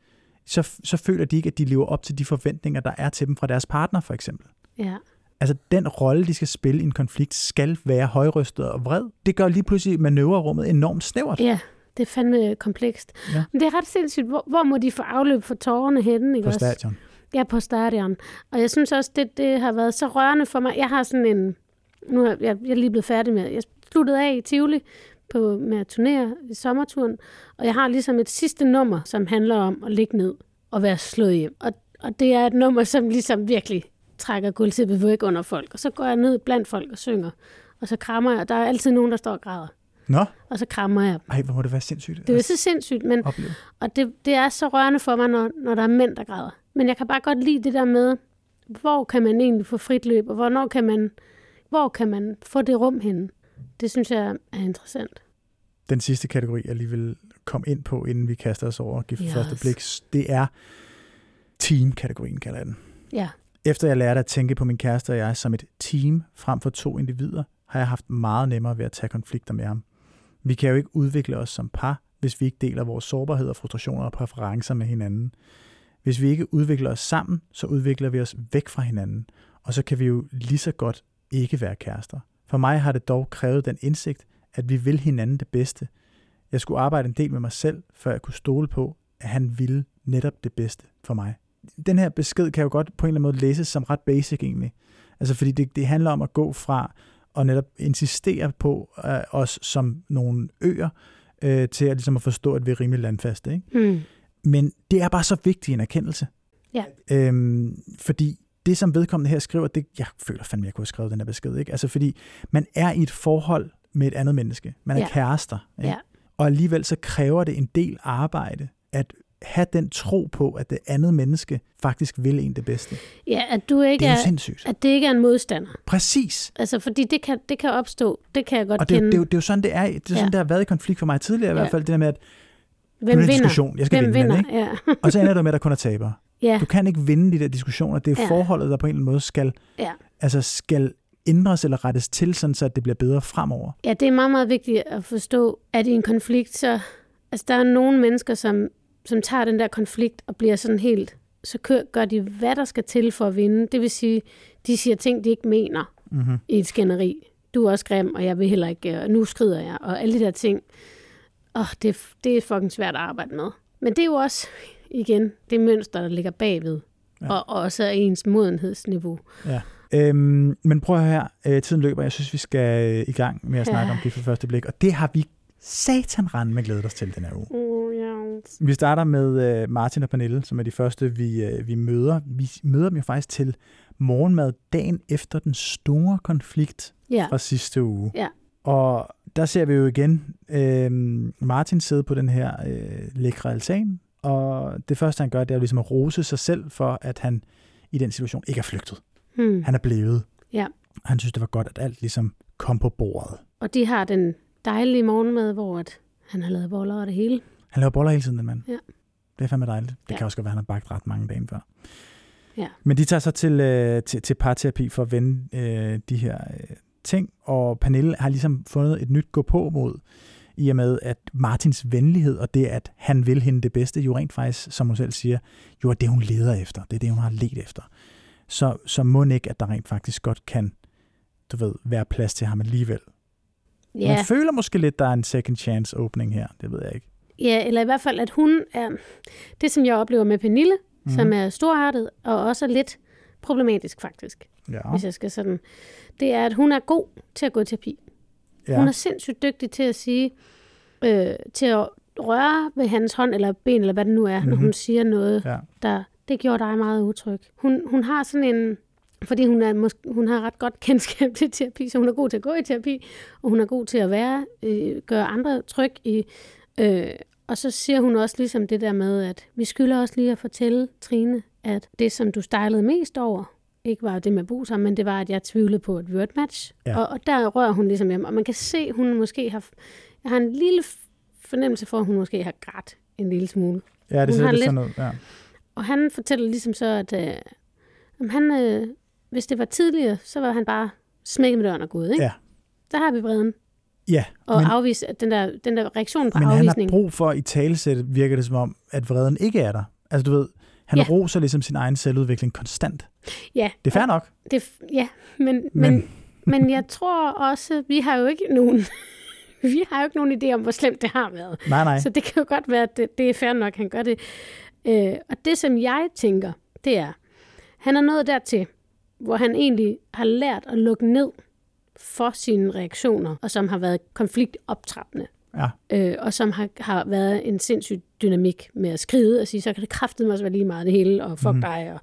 S2: så, så føler de ikke, at de lever op til de forventninger, der er til dem fra deres partner, for eksempel.
S3: ja.
S2: Altså, den rolle, de skal spille i en konflikt, skal være højrystet og vred. Det gør lige pludselig manøvrerummet enormt snævert.
S3: Ja, det er fandme komplekst.
S2: Ja.
S3: Men det er ret sindssygt. Hvor, hvor må de få afløb for tårerne henne? Ikke
S2: På
S3: også?
S2: stadion.
S3: Ja, på stadion. Og jeg synes også, det, det har været så rørende for mig. Jeg har sådan en... Nu er jeg, jeg er lige blevet færdig med... Jeg sluttede af i Tivoli på, med at turnere i sommerturen. Og jeg har ligesom et sidste nummer, som handler om at ligge ned og være slået hjem. Og, og det er et nummer, som ligesom virkelig trækker gulvtæppet væk under folk. Og så går jeg ned blandt folk og synger. Og så krammer jeg. Der er altid nogen, der står og græder.
S2: Nå,
S3: Og så krammer jeg dem.
S2: ej, hvor må det være sindssygt.
S3: Det er jo så sindssygt, men
S2: opleve.
S3: og det, det er så rørende for mig, når, når der er mænd, der græder. Men jeg kan bare godt lide det der med, hvor kan man egentlig få frit løb, og hvornår kan man, hvor kan man få det rum henne. Det synes jeg er interessant.
S2: Den sidste kategori, jeg lige vil komme ind på, inden vi kaster os over og give
S3: Yes.
S2: første blik, det er team-kategorien, kalder jeg den.
S3: Ja,
S2: Efter jeg lærte at tænke på min kæreste og jeg som et team frem for to individer, har jeg haft meget nemmere ved at tage konflikter med ham. Vi kan jo ikke udvikle os som par, hvis vi ikke deler vores sårbarhed og frustrationer og præferencer med hinanden. Hvis vi ikke udvikler os sammen, så udvikler vi os væk fra hinanden, og så kan vi jo lige så godt ikke være kærester. For mig har det dog krævet den indsigt, at vi vil hinanden det bedste. Jeg skulle arbejde en del med mig selv, før jeg kunne stole på, at han ville netop det bedste for mig. Den her besked kan jo godt på en eller anden måde læses som ret basic egentlig. Altså fordi det, det handler om at gå fra og netop insistere på uh, os som nogle øer, øh, til at, ligesom at forstå, at vi er rimelig landfaste. Ikke?
S3: hmm.
S2: Men det er bare så vigtig en erkendelse.
S3: Ja.
S2: Øhm, fordi det, som vedkommende her skriver, det, jeg føler fandme, jeg kunne have skrevet den her besked. Ikke? Altså fordi man er i et forhold med et andet menneske. Man er
S3: Ja.
S2: kærester. Ikke?
S3: Ja.
S2: Og alligevel så kræver det en del arbejde at have den tro på, at det andet menneske faktisk vil en det bedste.
S3: ja at du ikke
S2: Det er
S3: er,
S2: sindssygt.
S3: at det ikke er en modstander.
S2: Præcis.
S3: Altså, fordi det kan, det kan opstå. Det kan jeg godt
S2: Og det, er jo-
S3: kende.
S2: det, er jo, det er jo sådan, det er. Det er sådan,
S3: Ja.
S2: det har været i konflikt for mig tidligere i
S3: Ja.
S2: hvert fald. Det der med, at
S3: Hvem
S2: er det
S3: vinder?
S2: diskussion. Jeg skal
S3: Hvem
S2: vinde
S3: vinder?
S2: den, ikke?
S3: Ja.
S2: Og så ender det med, at der kun er tabere.
S3: Ja,
S2: Du kan ikke vinde de der diskussioner. Det er
S3: Ja.
S2: forholdet, der på en eller anden måde skal,
S3: ja.
S2: altså skal ændres eller rettes til, sådan så det bliver bedre fremover.
S3: Ja, det er meget, meget vigtigt at forstå, at i en konflikt, så altså, der er nogle mennesker, som, som tager den der konflikt og bliver sådan helt, så kø- gør de, hvad der skal til for at vinde. Det vil sige, de siger ting, de ikke mener
S2: Mm-hmm.
S3: i et skænderi. Du er også grim, og jeg vil heller ikke, og nu skrider jeg, og alle de der ting. Åh, det, er- det er fucking svært at arbejde med. Men det er jo også, igen, det mønster, der ligger bagved.
S2: Ja.
S3: Og også ens modenhedsniveau.
S2: Ja. Øhm, men prøv at høre her. Øh, tiden løber. Jeg synes, vi skal øh, i gang med at snakke
S3: Ja.
S2: om det for første blik. Og det har vi satan rende med glædet os til den her uge.
S3: Oh, ja.
S2: Vi starter med øh, Martin og Pernille, som er de første, vi, øh, vi møder. Vi møder dem jo faktisk til morgenmad dagen efter den store konflikt
S3: ja.
S2: fra sidste uge.
S3: Ja.
S2: Og der ser vi jo igen øh, Martin sidde på den her øh, lækre altan, og det første, han gør, det er jo ligesom at rose sig selv for, at han i den situation ikke er flygtet.
S3: Hmm.
S2: Han er blevet.
S3: Ja.
S2: Han synes, det var godt, at alt ligesom kom på bordet.
S3: Og de har den dejlige morgenmad, hvor at han har lavet boller og det hele.
S2: Han laver boller hele tiden, den mand.
S3: Ja.
S2: Det er fandme dejligt. Det
S3: Ja.
S2: kan også godt være, at han har bagt ret mange dage før.
S3: Ja.
S2: Men de tager så til, øh, til, til parterapi for at vende øh, de her øh, ting, og Pernille har ligesom fundet et nyt gå på mod, i og med at Martins venlighed og det, at han vil hende det bedste, jo rent faktisk, som hun selv siger, jo er det, hun leder efter. Det er det, hun har let efter. Så, så må ikke, at der rent faktisk godt kan du ved, være plads til ham alligevel.
S3: Ja,
S2: Man føler måske lidt, der er en second chance åbning her. Det ved jeg ikke.
S3: ja, eller i hvert fald, at hun er... Det, som jeg oplever med Pernille, mm. som er storartet, og også lidt problematisk faktisk,
S2: Ja.
S3: hvis jeg skal sådan... Det er, at hun er god til at gå i terapi.
S2: Ja.
S3: Hun er sindssygt dygtig til at sige, øh, til at røre ved hans hånd eller ben, eller hvad det nu er, mm-hmm. når
S2: Mhm.
S3: hun siger noget,
S2: ja.
S3: der, det gjorde dig meget utryg. Hun, hun har sådan en, fordi hun, er, mås- hun har ret godt kendskab til terapi, så hun er god til at gå i terapi, og hun er god til at være, øh, gøre andre tryg i. Øh, og så siger hun også ligesom det der med, at vi skylder også lige at fortælle Trine, at det, som du stejlede mest over, ikke var det med bo sammen, men det var, at jeg tvivlede på, at et match.
S2: Ja.
S3: Og, og der rører hun ligesom hjem, og man kan se, at hun måske har... Jeg har en lille fornemmelse for, at hun måske har grædt en lille smule.
S2: ja, det
S3: hun
S2: ser lidt sådan ud. Ja.
S3: Og han fortæller ligesom så, at øh, om han, øh, hvis det var tidligere, så var han bare smækket med døren og gået, ikke?
S2: Ja.
S3: Der har vi vreden.
S2: ja,
S3: Og
S2: men,
S3: men, afvise, at den, der, den der reaktion på
S2: men han har brug for i talesættet, virker det som om, at vreden ikke er der. Altså du ved, han
S3: Ja.
S2: roser ligesom sin egen selvudvikling konstant.
S3: Ja,
S2: Det er fair nok.
S3: det, ja men, men,
S2: Men-
S3: men, jeg tror også, vi har jo ikke nogen... vi har jo ikke nogen idé om, hvor slemt det har været.
S2: Nej, nej.
S3: Så det kan jo godt være, at det, det er fair nok, at han gør det. Øh, og det, som jeg tænker, det er, han er nået dertil, hvor han egentlig har lært at lukke ned for sine reaktioner, og som har været konfliktoptrappende.
S2: Ja.
S3: Øh, og som har, har været en sindssyg dynamik med at skride og sige, så kan det kraftedeme også være lige meget det hele, og fuck mm. dig. Og,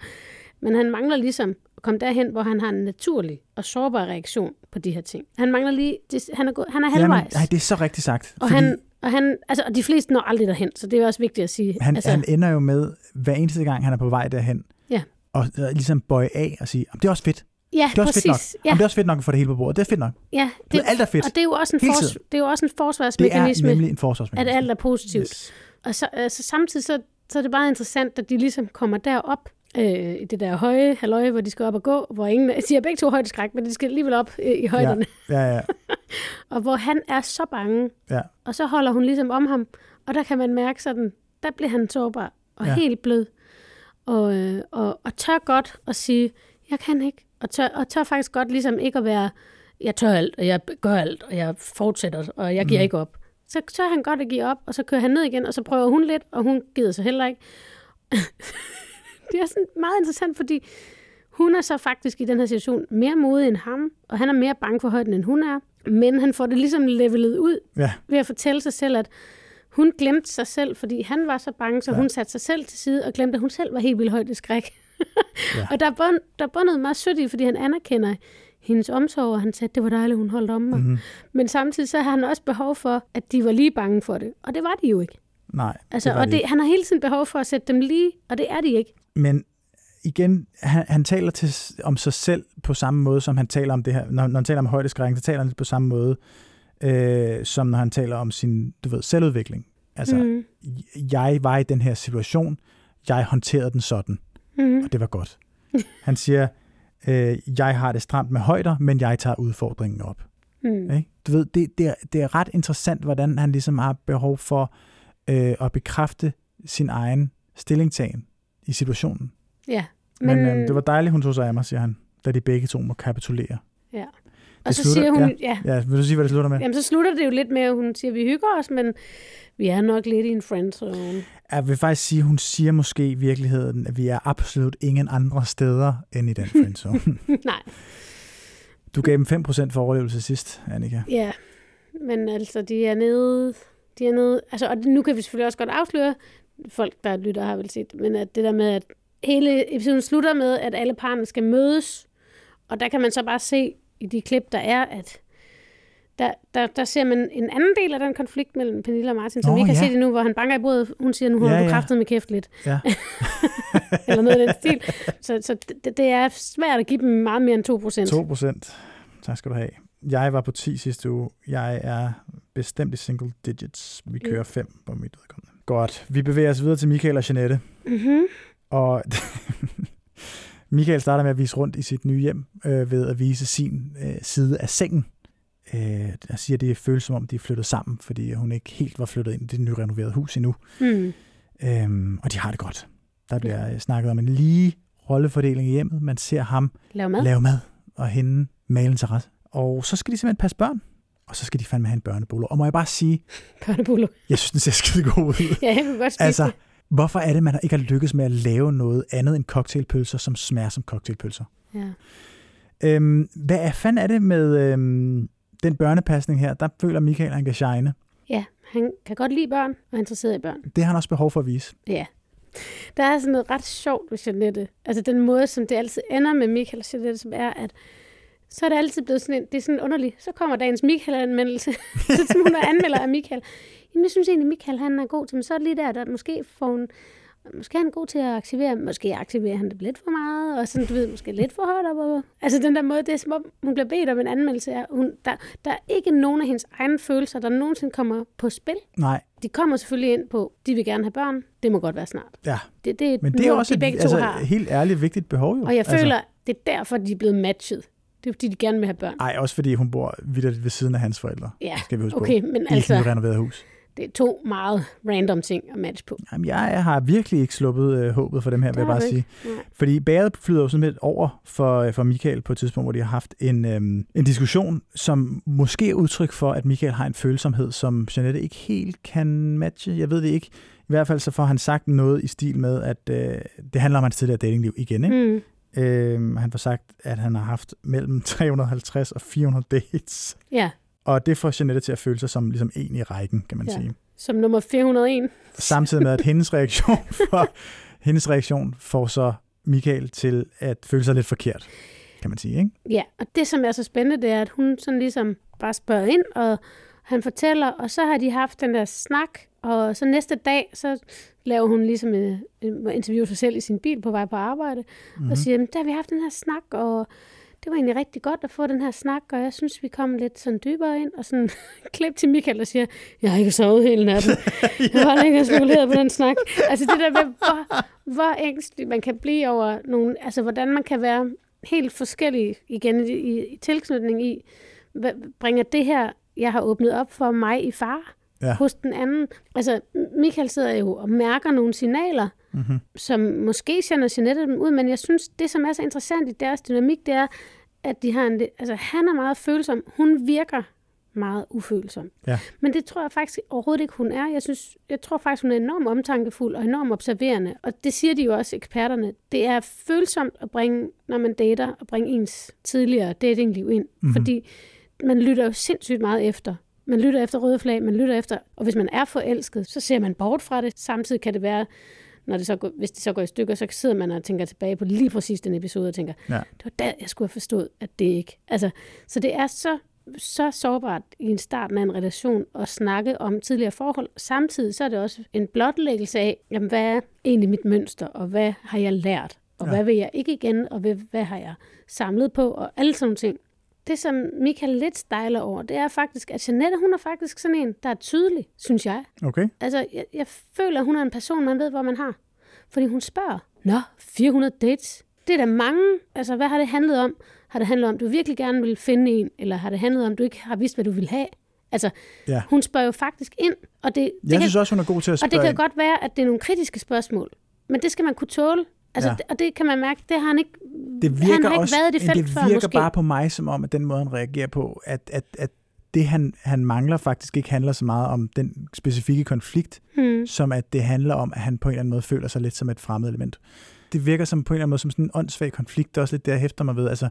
S3: men han mangler ligesom at komme derhen, hvor han har en naturlig og sårbar reaktion på de her ting. Han mangler lige, det, han er, gået, han er
S2: Jamen,
S3: halvvejs.
S2: nej, det er så rigtigt sagt.
S3: Og
S2: fordi
S3: han, og han, altså, og de fleste når aldrig derhen, så det er også vigtigt at sige.
S2: han,
S3: altså,
S2: han ender jo med, hver eneste gang han er på vej derhen,
S3: Ja.
S2: og øh, ligesom bøje af og sige, "Jamen, det er også fedt.
S3: Ja,
S2: Det er også
S3: præcis.
S2: fedt nok.
S3: Ja,
S2: Jamen, det er også fedt nok at få det hele på bordet. Det er fedt nok.
S3: ja,
S2: Det, alt er fedt.
S3: Og det er jo også en,
S2: Hele
S3: fors,
S2: tiden.
S3: det er jo også en
S2: Det er
S3: forsvarsmekanisme,
S2: nemlig en
S3: at
S2: forsvarsmekanisme.
S3: alt er positivt.
S2: Yes.
S3: Og så, altså, samtidig så, så er det bare interessant, at de ligesom kommer derop, øh, i det der høje halløje, hvor de skal op og gå, hvor ingen, de har begge to højdeskræk, men de skal alligevel op øh, i højderne,
S2: Ja, ja, ja.
S3: og hvor han er så bange,
S2: ja.
S3: og så holder hun ligesom om ham, og der kan man mærke sådan, der bliver han sårbar og
S2: ja.
S3: helt blød, og, øh, og, og tør godt at sige, jeg kan ikke, og tør, og tør faktisk godt ligesom ikke at være, jeg tør alt, og jeg gør alt, og jeg fortsætter, og jeg giver
S2: Mm.
S3: ikke op. Så tør han godt at give op, og så kører han ned igen, og så prøver hun lidt, og hun gider sig heller ikke. det er sådan meget interessant, fordi hun er så faktisk i den her situation mere modig end ham, og han er mere bange for højden, end hun er. Men han får det ligesom levelet ud
S2: ja.
S3: ved at fortælle sig selv, at hun glemte sig selv, fordi han var så bange, så
S2: ja.
S3: hun satte sig selv til side og glemte, at hun selv var helt vildt højt i skræk.
S2: Ja.
S3: Og der er, både, der er noget meget sødt i, fordi han anerkender hendes omsorg, og han sagde, at det var dejligt, hun holdt om mig.
S2: Mhm.
S3: Mm-hmm. Men samtidig så har han også behov for, at de var lige bange for det. Og det var de jo ikke.
S2: Nej,
S3: Altså,
S2: det
S3: og
S2: det
S3: det, han har hele tiden behov for at sætte dem lige, og det er de ikke.
S2: Men igen, han, han taler til, om sig selv på samme måde, som han taler om det her. Når, når han taler om højdeskræk, så taler han på samme måde, øh, som når han taler om sin, du ved, selvudvikling. Altså. Mm. jeg var i den her situation, jeg håndterede den sådan,
S3: Mm.
S2: og det var godt. Han siger, øh, jeg har det stramt med højder, men jeg tager udfordringen op.
S3: Mm.
S2: Ikke? Du ved, det, det, er, det er ret interessant, hvordan han ligesom har behov for øh, at bekræfte sin egen stillingtagen i situationen.
S3: Ja.
S2: Men, men øh, det var dejligt, hun tog sig af mig, siger han, da de begge to må kapitulere.
S3: Ja. Og så
S2: slutter-
S3: siger hun, ja.
S2: Ja, vil du sige, hvad det slutter med?
S3: Jamen, så slutter det jo lidt med, at hun siger, at vi hygger os, men vi er nok lidt i en friendzone.
S2: Jeg vil faktisk sige, hun siger måske i virkeligheden, at vi er absolut ingen andre steder end i den friendzone.
S3: Nej,
S2: Du gav dem 5% for overlevelse sidst, Annika.
S3: ja. Men altså, de er nede... De er nede altså, og nu kan vi selvfølgelig også godt afsløre, folk, der lytter, har vel set, men at det der med, at hele episoden slutter med, at alle parerne skal mødes, og der kan man så bare se i de klip, der er, at der, der, der ser man en anden del af den konflikt mellem Pernille og Martin, som
S2: Nå,
S3: vi har
S2: ja.
S3: set endnu, hvor han banker i bordet. Hun siger, nu har
S2: Ja,
S3: du
S2: ja.
S3: kraftet med kæft lidt.
S2: Ja.
S3: eller noget af den stil. Så, så det, det er svært at give dem meget mere end 2 procent.
S2: 2%. Tak skal du have. Jeg var på 10 sidste uge. Jeg er bestemt i single digits. Vi kører 5 på mit vedkommende. Godt. Vi bevæger os videre til Michael og Jeanette.
S3: Mm-hmm.
S2: Og Michael starter med at vise rundt i sit nye hjem øh, ved at vise sin øh, side af sengen. Øh, jeg siger, at det føles som om, de er flyttet sammen, fordi hun ikke helt var flyttet ind i det nyrenoverede hus endnu.
S3: Mm.
S2: Øhm, og de har det godt. Der bliver øh, snakket om en lige rollefordeling i hjemmet. Man ser ham
S3: Lav mad.
S2: lave mad, og hende male en terrasse. Og så skal de simpelthen passe børn. Og så skal de fandme have en børnebolo. Og må jeg bare sige,
S3: Børnebolo.
S2: jeg synes, den ser skide god ud.
S3: Ja, jeg kunne godt spise
S2: altså,
S3: det.
S2: Hvorfor er det, man ikke har lykkes med at lave noget andet end cocktailpølser, som smager som cocktailpølser?
S3: Ja.
S2: Øhm, hvad er fanden er det med øhm, den børnepasning her? Der føler Michael, at han kan shine.
S3: ja, han kan godt lide børn og er interesseret i børn.
S2: Det har han også behov for at vise.
S3: Ja. Der er sådan noget ret sjovt ved Jeanette. Altså den måde, som det altid ender med Michael og Jeanette, som er, at så er det altid blevet sådan en, det er sådan underligt. Så kommer dagens Michael-anmeldelse. så hun er anmelder af Michael. Jamen, jeg synes egentlig, Michael han er god til, men så er det lige der, der måske får hun, måske er han god til at aktivere, måske aktiverer han det lidt for meget, og sådan, du ved, måske lidt for højt op. Altså den der måde, det er som om, hun bliver bedt om en anmeldelse. Er, hun, der, der er ikke nogen af hendes egne følelser, der nogensinde kommer på spil.
S2: Nej,
S3: De kommer selvfølgelig ind på, de vil gerne have børn. Det må godt være snart.
S2: ja.
S3: Det, det er
S2: Men det er også
S3: de
S2: et, altså, helt ærligt vigtigt behov jo.
S3: Og jeg
S2: altså,
S3: føler, det er derfor, de er blevet matchet. Det er fordi, de gerne vil have børn.
S2: Ej, også fordi hun bor vidt ved siden af hans forældre.
S3: Ja,
S2: Skal vi huske
S3: okay,
S2: på.
S3: men
S2: I
S3: altså,
S2: et renoveret hus.
S3: Det er to meget random ting at matche på.
S2: Jamen, jeg har virkelig ikke sluppet øh, håbet for dem her,
S3: Det
S2: vil jeg bare
S3: du
S2: sige.
S3: ikke. Nej.
S2: Fordi bæret flyder jo simpelthen over for, øh, for Michael på et tidspunkt, hvor de har haft en, øhm, en diskussion, som måske er udtryk for, at Michael har en følsomhed, som Jeanette ikke helt kan matche. Jeg ved det ikke. I hvert fald så får han sagt noget i stil med, at øh, det handler om hans tidligere datingliv igen. Ikke?
S3: Mm.
S2: Øhm, han får sagt, at han har haft mellem 350 og 400 dates.
S3: Ja,
S2: Og det får Jeanette til at føle sig som ligesom en i rækken, kan man
S3: Ja.
S2: sige.
S3: som nummer 401.
S2: Samtidig med, at hendes reaktion, for, hendes reaktion får så Michael til at føle sig lidt forkert, kan man sige. Ikke?
S3: Ja, og det, som er så spændende, det er, at hun sådan ligesom bare spørger ind, og han fortæller, og så har de haft den der snak, og så næste dag, så laver hun ligesom en, en interview sig selv i sin bil på vej på arbejde, mm-hmm. og siger, "Jamen, der har vi haft den her snak, og det var egentlig rigtig godt at få den her snak, og jeg synes, vi kom lidt sådan dybere ind, og sådan klip til Michael og siger, jeg har ikke sovet hele natten. Jeg har ikke spekuleret på den snak. Altså det der med, hvor, hvor ængstelig man kan blive over nogle, altså hvordan man kan være helt forskellig igen i, i, i tilknytning i, hvad, bringer det her, jeg har åbnet op for mig i far
S2: Ja.
S3: hos den anden. Altså Michael sidder jo og mærker nogle signaler,
S2: Mm-hmm.
S3: som måske sender Jeanette dem ud, men jeg synes, det som er så interessant i deres dynamik, det er, at de har en, altså han er meget følsom, hun virker meget ufølsom.
S2: Ja.
S3: Men det tror jeg faktisk overhovedet ikke, hun er. Jeg, synes, jeg tror faktisk, hun er enormt omtankefuld og enormt observerende. Og det siger de jo også, eksperterne. Det er følsomt at bringe, når man dater, at bringe ens tidligere datingliv ind.
S2: Mhm.
S3: Mm-hmm. Fordi man lytter jo sindssygt meget efter. Man lytter efter røde flag, man lytter efter, og hvis man er forelsket, så ser man bort fra det. Samtidig kan det være, når det så går, hvis det så går i stykker, så sidder man og tænker tilbage på lige præcis den episode og tænker,
S2: Ja.
S3: det var der, jeg skulle have forstået, at det ikke. Altså, så det er så, så sårbart i en starten af en relation at snakke om tidligere forhold. Samtidig så er det også en blotlæggelse af, jamen, hvad er egentlig mit mønster, og hvad har jeg lært, og
S2: Ja.
S3: hvad vil jeg ikke igen, og hvad, hvad har jeg samlet på, og alle sådan nogle ting. Det, som Michael lidt stejler over, det er faktisk, at Jeanette, hun er faktisk sådan en, der er tydelig, synes jeg.
S2: Okay.
S3: Altså, jeg, jeg føler, at hun er en person, man ved, hvor man har. Fordi hun spørger, Nå, 400 dates? Det er da mange. Altså, hvad har det handlet om? Har det handlet om, du virkelig gerne vil finde en? Eller har det handlet om, du ikke har vidst, hvad du vil have? Altså,
S2: Ja.
S3: hun spørger jo faktisk ind. Og det, det,
S2: Jeg
S3: kan,
S2: synes også, hun er god til at
S3: og
S2: spørge
S3: det kan
S2: ind.
S3: godt være, at det er nogle kritiske spørgsmål. Men det skal man kunne tåle. Altså,
S2: Ja.
S3: ja. Og det kan man mærke, det har han ikke,
S2: det virker
S3: han har ikke
S2: også,
S3: været i det felt
S2: det
S3: før,
S2: virker
S3: måske.
S2: bare på mig som om, at den måde, han reagerer på, at, at, at det, han, han mangler, faktisk ikke handler så meget om den specifikke konflikt,
S3: hmm,
S2: som at det handler om, at han på en eller anden måde føler sig lidt som et fremmed element. Det virker som på en eller anden måde som sådan en åndssvag konflikt, det er også lidt det, jeg hæfter mig ved. Altså,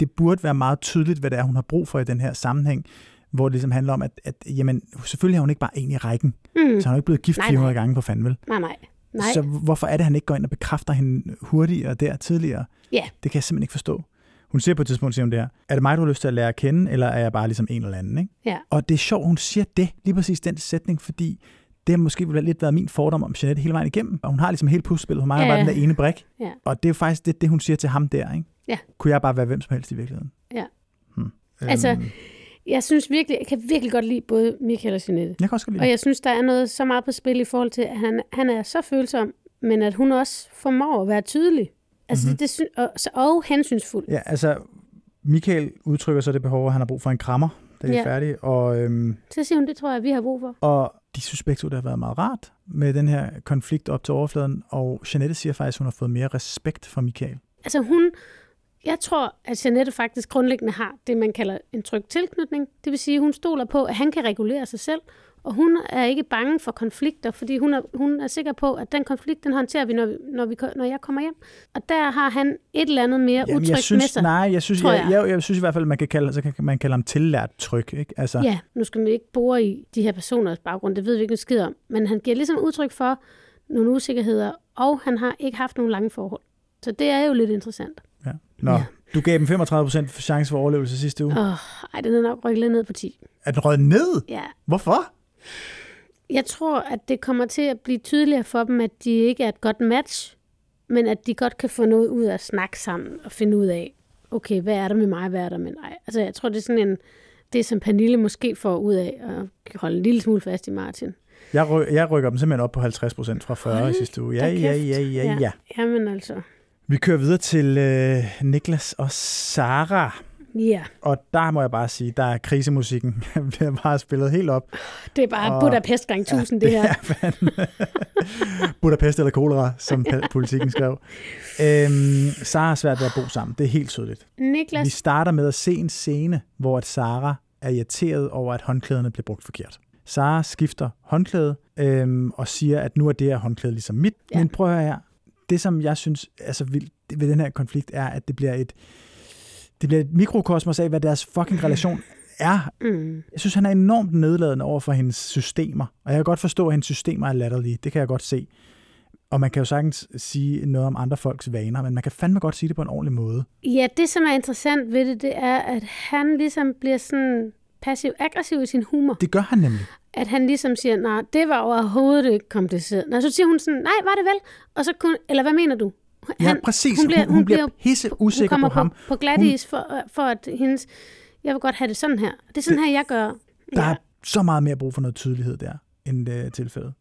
S2: det burde være meget tydeligt, hvad det er, hun har brug for i den her sammenhæng, hvor det ligesom handler om, at, at jamen, selvfølgelig er hun ikke bare en i rækken,
S3: hmm,
S2: så han er ikke blevet gift
S3: Nej,
S2: 400
S3: nej.
S2: gange på fandvel.
S3: nej, nej. Nej,
S2: Så hvorfor er det, han ikke går ind og bekræfter hende hurtigere der tidligere?
S3: Ja.
S2: Det kan jeg simpelthen ikke forstå. Hun siger på et tidspunkt, siger hun det her, er det mig, du har lyst til at lære at kende, eller er jeg bare ligesom en eller anden? Ikke?
S3: Ja.
S2: Og det er sjovt, hun siger det, lige præcis den sætning, fordi det har måske lidt været min fordom om Jeanette hele vejen igennem. Og hun har ligesom hele puslespillet, hun mangler
S3: Ja,
S2: bare den der ene brik.
S3: Ja.
S2: Og det er jo faktisk det, det, hun siger til ham der. Ikke?
S3: Ja.
S2: Kunne jeg bare være hvem som helst i virkeligheden?
S3: Ja.
S2: Hmm.
S3: Altså,
S2: Øhm,
S3: jeg synes virkelig, jeg kan virkelig godt lide både Michael og Jeanette.
S2: jeg kan også lide
S3: Og jeg synes, der er noget så meget på spil i forhold til, at han, han er så følsom, men at hun også formår at være tydelig. Altså,
S2: Mhm.
S3: mm-hmm. det, synes, og, så- og hensynsfuld.
S2: Ja, altså, Michael udtrykker så det behov, at han har brug for en krammer, da er
S3: Ja.
S2: færdige. Og, øhm,
S3: Så siger hun, det tror jeg, vi har brug for.
S2: Og de synes begge to, det har været meget rart med den her konflikt op til overfladen, og Jeanette siger faktisk, at hun har fået mere respekt for Michael.
S3: Altså hun, Jeg tror, at Janette faktisk grundlæggende har det, man kalder en tryg tilknytning. Det vil sige, at hun stoler på, at han kan regulere sig selv, og hun er ikke bange for konflikter, fordi hun er, hun er sikker på, at den konflikt, den håndterer vi, når, vi, når, vi, når jeg kommer hjem. Og der har han et eller andet mere
S2: Jamen,
S3: utrygt
S2: jeg synes,
S3: med sig.
S2: nej, jeg synes, jeg,
S3: jeg.
S2: jeg, jeg, synes i hvert fald, man kan kalde, så kan man kalde ham tillært tryg. Ikke? Altså,
S3: Ja, nu skal man ikke bore i de her personers baggrund, det ved vi ikke noget skid om. Men han giver ligesom udtryk for nogle usikkerheder, og han har ikke haft nogen lange forhold. Så det er jo lidt interessant.
S2: Nå,
S3: Ja.
S2: du gav dem 35% chance for overlevelse sidste uge.
S3: Åh, ej, den er nok rykket ned på 10.
S2: Er den røget ned?
S3: Ja,
S2: Hvorfor?
S3: Jeg tror, at det kommer til at blive tydeligere for dem, at de ikke er et godt match, men at de godt kan få noget ud af at snakke sammen og finde ud af, okay, hvad er der med mig, hvad er der med dig? Altså, jeg tror, det er sådan en, det som Pernille måske får ud af at holde en lille smule fast i Martin.
S2: Jeg, ry- jeg rykker dem simpelthen op på 50% fra 40
S3: Hold
S2: i sidste uge. Ja, ja, ja, ja, ja.
S3: Jamen altså,
S2: Vi kører videre til øh, Niklas og Sara.
S3: ja,
S2: Og der må jeg bare sige, der er krisemusikken bliver bare spillet helt op.
S3: det er bare
S2: Og-
S3: Budapest gang 1000, det her.
S2: er Budapest eller kolera, som politikken skrev. Øhm, Sara har svært ved at bo sammen. Det er helt tydeligt. Vi
S3: Niklas,
S2: starter med at se en scene, hvor at Sara er irriteret over, at håndklæderne bliver brugt forkert. Sara skifter håndklæde øhm, og siger, at nu er det her håndklæde ligesom mit. Ja.
S3: Ja.
S2: Men prøv at høre her. Det, som jeg synes er så vildt ved den her konflikt, er, at det bliver et, det bliver et mikrokosmos af, hvad deres fucking relation er.
S3: mm,
S2: Jeg synes, han er enormt nedladende over for hendes systemer. Og jeg kan godt forstå, at hendes systemer er latterlige. Det kan jeg godt se. Og man kan jo sagtens sige noget om andre folks vaner, men man kan fandme godt sige det på en ordentlig måde.
S3: ja, det som er interessant ved det, det er, at han ligesom bliver sådan passiv-aggressiv i sin humor.
S2: Det gør han nemlig.
S3: At han ligesom siger, nej, det var overhovedet ikke kompliceret. Nej, så siger hun sådan, nej, var det vel? Og så kun, eller hvad mener du?
S2: Ja, præcis. Hun bliver, hun, hun bliver pisse
S3: hun
S2: usikker
S3: kommer
S2: på ham.
S3: På, på glat is for, for at hendes, jeg vil godt have det sådan her. Det er sådan her, jeg gør.
S2: Der
S3: ja.
S2: er så meget mere brug for noget tydelighed der, end det er tilfældet.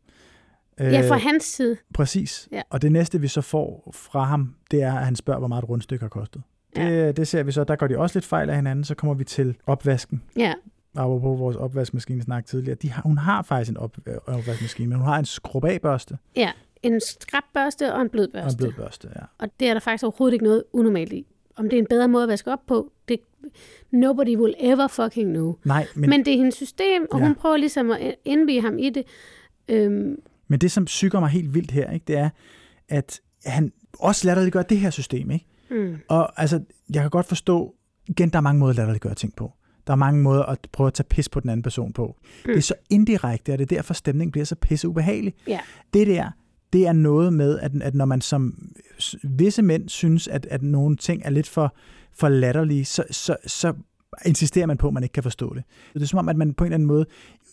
S3: ja, fra
S2: Øh,
S3: hans side.
S2: Præcis.
S3: Ja.
S2: Og det næste, vi så får fra ham, det er, at han spørger, hvor meget et rundstykke har kostet. Det,
S3: Ja.
S2: det ser vi så, der går de også lidt fejl af hinanden. Så kommer vi til opvasken.
S3: Ja,
S2: Apropos vores opvaskemaskine snak tidligere. De har, hun har faktisk en op, øh, opvaskemaskine, men hun har en skrub børste
S3: ja. En skrabbørste og en blød
S2: og en
S3: børste.
S2: blød børste. Ja.
S3: Og det er der faktisk overhovedet ikke noget unormalt i. Om det er en bedre måde at vaske op på, det nobody will ever fucking know.
S2: Nej, men,
S3: Men, det er hendes system, og
S2: Ja.
S3: hun prøver ligesom at indvige ham i det. Øhm,
S2: men det, som psyker mig helt vildt her, ikke, det er, at han også latterliggør det her system. Ikke?
S3: mm,
S2: Og altså, jeg kan godt forstå, igen, der er mange måder at latterliggøre ting på. Der er mange måder at prøve at tage pis på den anden person på. Mm. Det er så indirekte, og det er derfor, stemningen bliver så pisse ubehagelig.
S3: ja.
S2: Det der, det er noget med, at, at når man som visse mænd synes, at, at nogle ting er lidt for, for latterlige, så, så, så insisterer man på, at man ikke kan forstå det. Det er som om, at man på en eller anden måde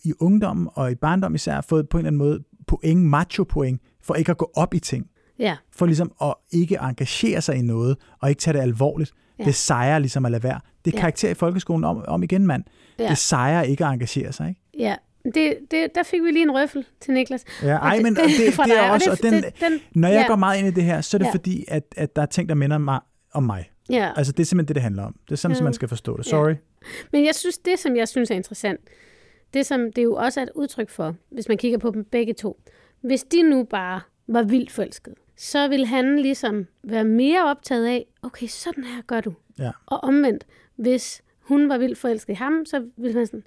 S2: i ungdommen og i barndom især har fået på en eller anden måde point, macho point, for ikke at gå op i ting.
S3: Ja,
S2: For ligesom at ikke engagere sig i noget, og ikke tage det alvorligt. Ja.
S3: Ja.
S2: Det sejrer ligesom at lade være. Det er
S3: Ja.
S2: karakter i folkeskolen om, om igen, mand. Ja.
S3: ja,
S2: Det sejrer ikke at engagere sig, ikke?
S3: ja. Det, det, der fik vi lige en røffel til Niklas.
S2: Ja, ej, men det, det, det er også, og den,
S3: det, den,
S2: når jeg
S3: ja,
S2: går meget ind i det her, så er det
S3: Ja.
S2: fordi, at, at der er ting, der minder mig om mig.
S3: Ja,
S2: Altså, det er simpelthen det, det handler om. Det er sådan,
S3: Ja.
S2: som man skal forstå det.
S3: Ja.
S2: Sorry.
S3: men jeg synes, det som jeg synes er interessant, det som det jo også er et udtryk for, hvis man kigger på dem begge to. Hvis de nu bare var vildt forelskede, så vil han ligesom være mere optaget af, okay, sådan her gør du.
S2: Ja.
S3: Og omvendt, hvis hun var vildt forelsket i ham, så ville man sådan,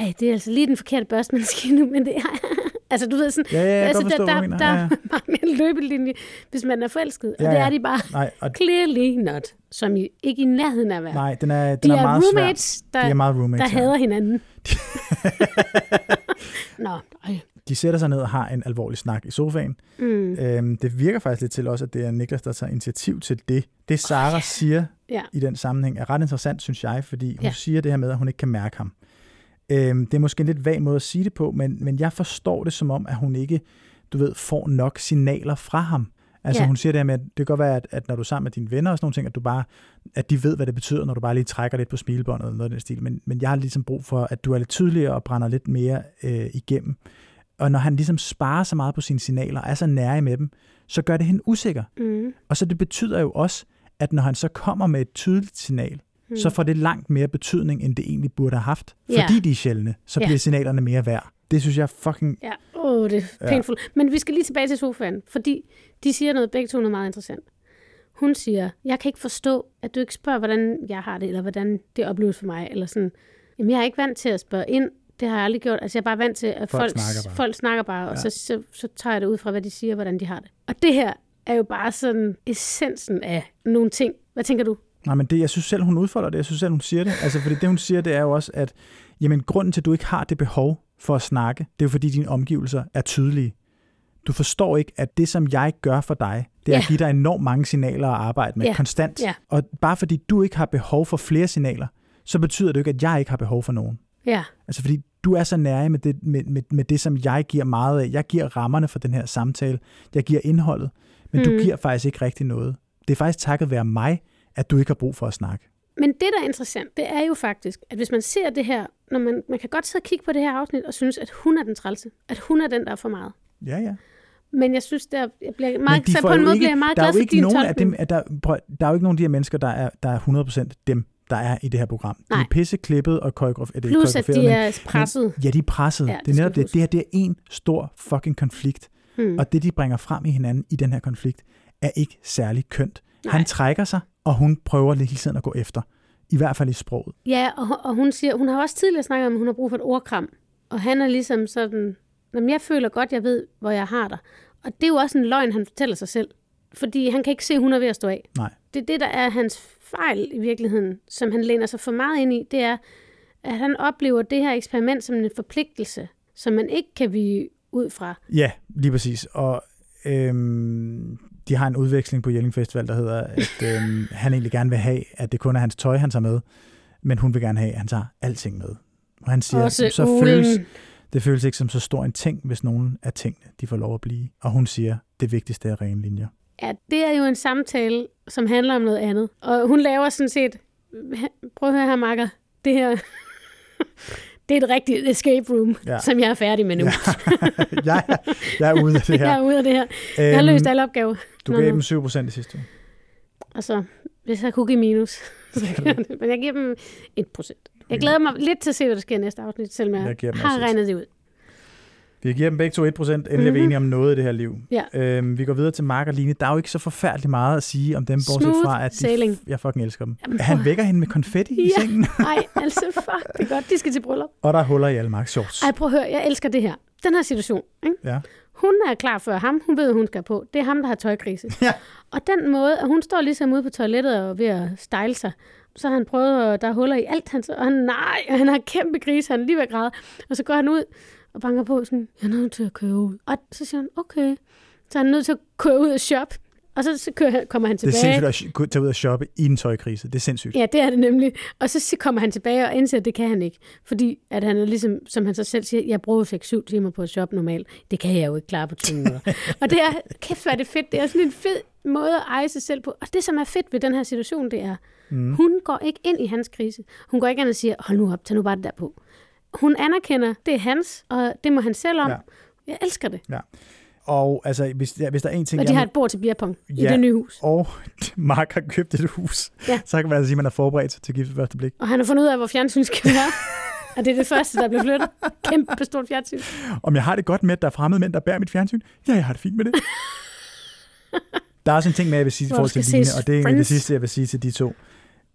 S3: ej, det er altså lige den forkerte børstemaskine nu, men det er... altså, du ved sådan,
S2: Ja, ja, jeg
S3: altså,
S2: forstå,
S3: der, der, der
S2: Ja, ja.
S3: er bare mere løbelinje, hvis man er forelsket. Og
S2: Ja,
S3: det
S2: ja.
S3: er de bare
S2: Nej, og,
S3: clearly not, som I ikke i nærheden at være.
S2: nej den er, den
S3: de
S2: er,
S3: er,
S2: meget svær.
S3: roommates, der,
S2: De er meget roommates.
S3: der
S2: ja.
S3: hader hinanden. Nå, ej.
S2: De sætter sig ned og har en alvorlig snak i sofaen.
S3: Mm,
S2: Øhm, det virker faktisk lidt til også, at det er Niklas, der tager initiativ til det. Det Sara oh, yeah. siger
S3: ja,
S2: i den sammenhæng er ret interessant, synes jeg, fordi hun
S3: Ja.
S2: siger det her med, at hun ikke kan mærke ham. Øhm, det er måske en lidt vag måde at sige det på, men, men jeg forstår det som om, at hun ikke, du ved, får nok signaler fra ham. Altså
S3: Ja.
S2: hun siger det her med, at det kan godt være, at, at når du er sammen med dine venner og sådan nogle ting, at, du bare, at de ved, hvad det betyder, når du bare lige trækker lidt på smilebåndet eller noget af den stil. Men, men jeg har ligesom brug for, at du er lidt tydeligere og brænder lidt mere øh, igennem. Og når han ligesom sparer så meget på sine signaler og er så nære med dem, så gør det hende usikker.
S3: mm,
S2: Og så det betyder jo også, at når han så kommer med et tydeligt signal, mm. så får det langt mere betydning, end det egentlig burde have haft.
S3: Ja.
S2: Fordi de er sjældne, så
S3: Ja.
S2: bliver signalerne mere værd. Det synes jeg er fucking...
S3: ja. Åh, det er
S2: Ja.
S3: painful. Men vi skal lige tilbage til sofaen, fordi de siger noget, begge to noget meget interessant. Hun siger, jeg kan ikke forstå, at du ikke spørger, hvordan jeg har det, eller hvordan det opleves for mig, eller sådan. Jamen, jeg er ikke vant til at spørge ind. Det har jeg aldrig gjort. Altså, jeg er bare vant til, at
S2: Folk
S3: folk,
S2: snakker bare.
S3: folk snakker bare, og
S2: Ja.
S3: så, så, så tager jeg det ud fra, hvad de siger, hvordan de har det. Og det her er jo bare sådan essensen af nogle ting. Hvad tænker du?
S2: Nej, men det, jeg synes selv, hun udfolder det. Jeg synes selv, hun siger det. Altså, fordi det, hun siger, det er jo også, at jamen, grunden til, at du ikke har det behov for at snakke, det er jo, fordi dine omgivelser er tydelige. Du forstår ikke, at det, som jeg gør for dig, det er
S3: Ja.
S2: at give dig enormt mange signaler at arbejde med
S3: Ja.
S2: konstant.
S3: Ja.
S2: Og bare fordi du ikke har behov for flere signaler, så betyder det jo ikke, at jeg ikke har behov for nogen.
S3: Ja,
S2: Altså fordi du er så nær med det, med, med, med det, som jeg giver meget af. Jeg giver rammerne for den her samtale. Jeg giver indholdet. Men mm. du giver faktisk ikke rigtig noget. Det er faktisk takket være mig, at du ikke har brug for at snakke.
S3: Men det, der er interessant, det er jo faktisk, at hvis man ser det her, når man, man kan godt sidde og kigge på det her afsnit og synes, at hun er den trælse. At hun er den, der er for meget.
S2: Ja, ja.
S3: Men jeg synes, der, jeg bliver meget,
S2: de
S3: så på en måde
S2: ikke,
S3: bliver jeg meget
S2: der er
S3: glad for
S2: ikke
S3: din tolkning.
S2: dem, at der, prøv, der er jo ikke nogen af de her mennesker, der er, der er 100% dem, der er i det her program. De er
S3: Nej.
S2: pisse klippet og koreograferet.
S3: Plus, at de er presset.
S2: Ja, de er presset.
S3: Ja, det
S2: det, er netop det. Det her det er en stor fucking konflikt.
S3: Hmm.
S2: Og det, de bringer frem i hinanden i den her konflikt, er ikke særlig kønt.
S3: Nej.
S2: Han trækker sig, og hun prøver hele tiden at gå efter. I hvert fald i sproget.
S3: Ja, og, og hun siger, hun har også tidligere snakket om, at hun har brug for et ordkram. Og han er ligesom sådan, Jamen, jeg føler godt, jeg ved, hvor jeg har dig. Og det er jo også en løgn, han fortæller sig selv. Fordi han kan ikke se, at hun er ved at stå af.
S2: Nej.
S3: Det er det, der er hans fejl i virkeligheden, som han læner sig for meget ind i. Det er, at han oplever det her eksperiment som en forpligtelse, som man ikke kan vige ud fra.
S2: Ja, lige præcis. Og øhm, de har en udveksling på Jelling Festival, der hedder, at øhm, han egentlig gerne vil have, at det kun er hans tøj, han tager med, men hun vil gerne have, at han tager alting med. Og han siger,
S3: Også
S2: så
S3: ulen.
S2: føles, det føles ikke som så stor en ting, hvis nogen af tingene, de får lov at blive. Og hun siger, det vigtigste er rene linjer.
S3: Ja, det er jo en samtale, som handler om noget andet. Og hun laver sådan set, prøv at høre her, Marker, det her, det er et rigtigt escape room,
S2: Ja.
S3: som jeg er færdig med nu.
S2: Ja. jeg, er, jeg er ude af det her.
S3: jeg er ude af det her. Jeg har
S2: Øhm,
S3: løst alle opgaver.
S2: Du gav dem 7 procent i sidste uge.
S3: Altså, hvis jeg kunne give minus, så kan jeg det. Men jeg giver dem 1 procent. Jeg glæder mig lidt til at se, hvad der sker i næste afsnit, selvom jeg,
S2: Jeg
S3: har regnet det ud.
S2: Vi giver dem begge to 1 procent. Endelig er vi
S3: Mhm.
S2: enige om noget i det her liv.
S3: Ja.
S2: Øhm, vi går videre til Mark og Line. Der er jo ikke så forfærdeligt meget at sige om dem, bortset
S3: Smooth
S2: fra, at de,
S3: sailing.
S2: jeg fucking elsker dem.
S3: Jamen,
S2: Han vækker hende med konfetti i
S3: Ja.
S2: sengen,
S3: Ej, altså fuck, det er godt, de skal til bryllup.
S2: og der er huller i alle Marks shorts.
S3: Ej, prøv at høre, jeg elsker det her. Den her situation, ikke?
S2: Ja.
S3: Hun er klar før ham. Hun ved, hun skal på. Det er ham, der har tøjkrise.
S2: Ja.
S3: Og den måde, at hun står ligesom ude på toilettet og ved at style sig, så har han prøvet, og der er huller i alt. Han, og han, nej, og han har kæmpe grise, han er lige ved at græde. Og så går han ud og banker på sådan, jeg er nødt til at køre ud. Og så siger han, okay. Så er han nødt til at køre ud og shoppe. Og så, så kører, han- kommer han
S2: Det er
S3: tilbage.
S2: sindssygt at tage ud og shoppe i en tøjkrise. Det er sindssygt.
S3: Ja, det er det nemlig. Og så si- kommer han tilbage og indser, at det kan han ikke. Fordi at han er ligesom, som han så selv siger, jeg bruger 6-7 timer på at shoppe normalt. Det kan jeg jo ikke klare på 20 minutter. og det er, kæft hvor er det fedt. Det er sådan en fed måde at eje sig selv på. Og det, som er fedt ved den her situation, det er, mm. hun går ikke ind i hans krise. Hun går ikke ind og siger, hold nu op, tag nu bare det der på. Hun anerkender, det er hans, og det må han selv om.
S2: Ja.
S3: Ja. Jeg elsker det.
S2: Og altså, hvis, ja, hvis der er en ting...
S3: Og de
S2: jeg
S3: har et bord til beerpong i
S2: Ja.
S3: det nye hus.
S2: og Mark har købt et hus,
S3: Ja.
S2: så kan man altså sige, at man har forberedt til gift ved første blik.
S3: Og han har fundet ud af, hvor fjernsyn skal være. og det er det første, der bliver flyttet. Kæmpe stort fjernsyn.
S2: Om jeg har det godt med, at der er fremmede mænd, der bærer mit fjernsyn? Ja, jeg har det fint med det. der er også en ting med, jeg vil sige i forhold til Line, og det er det sidste, jeg vil sige til de to.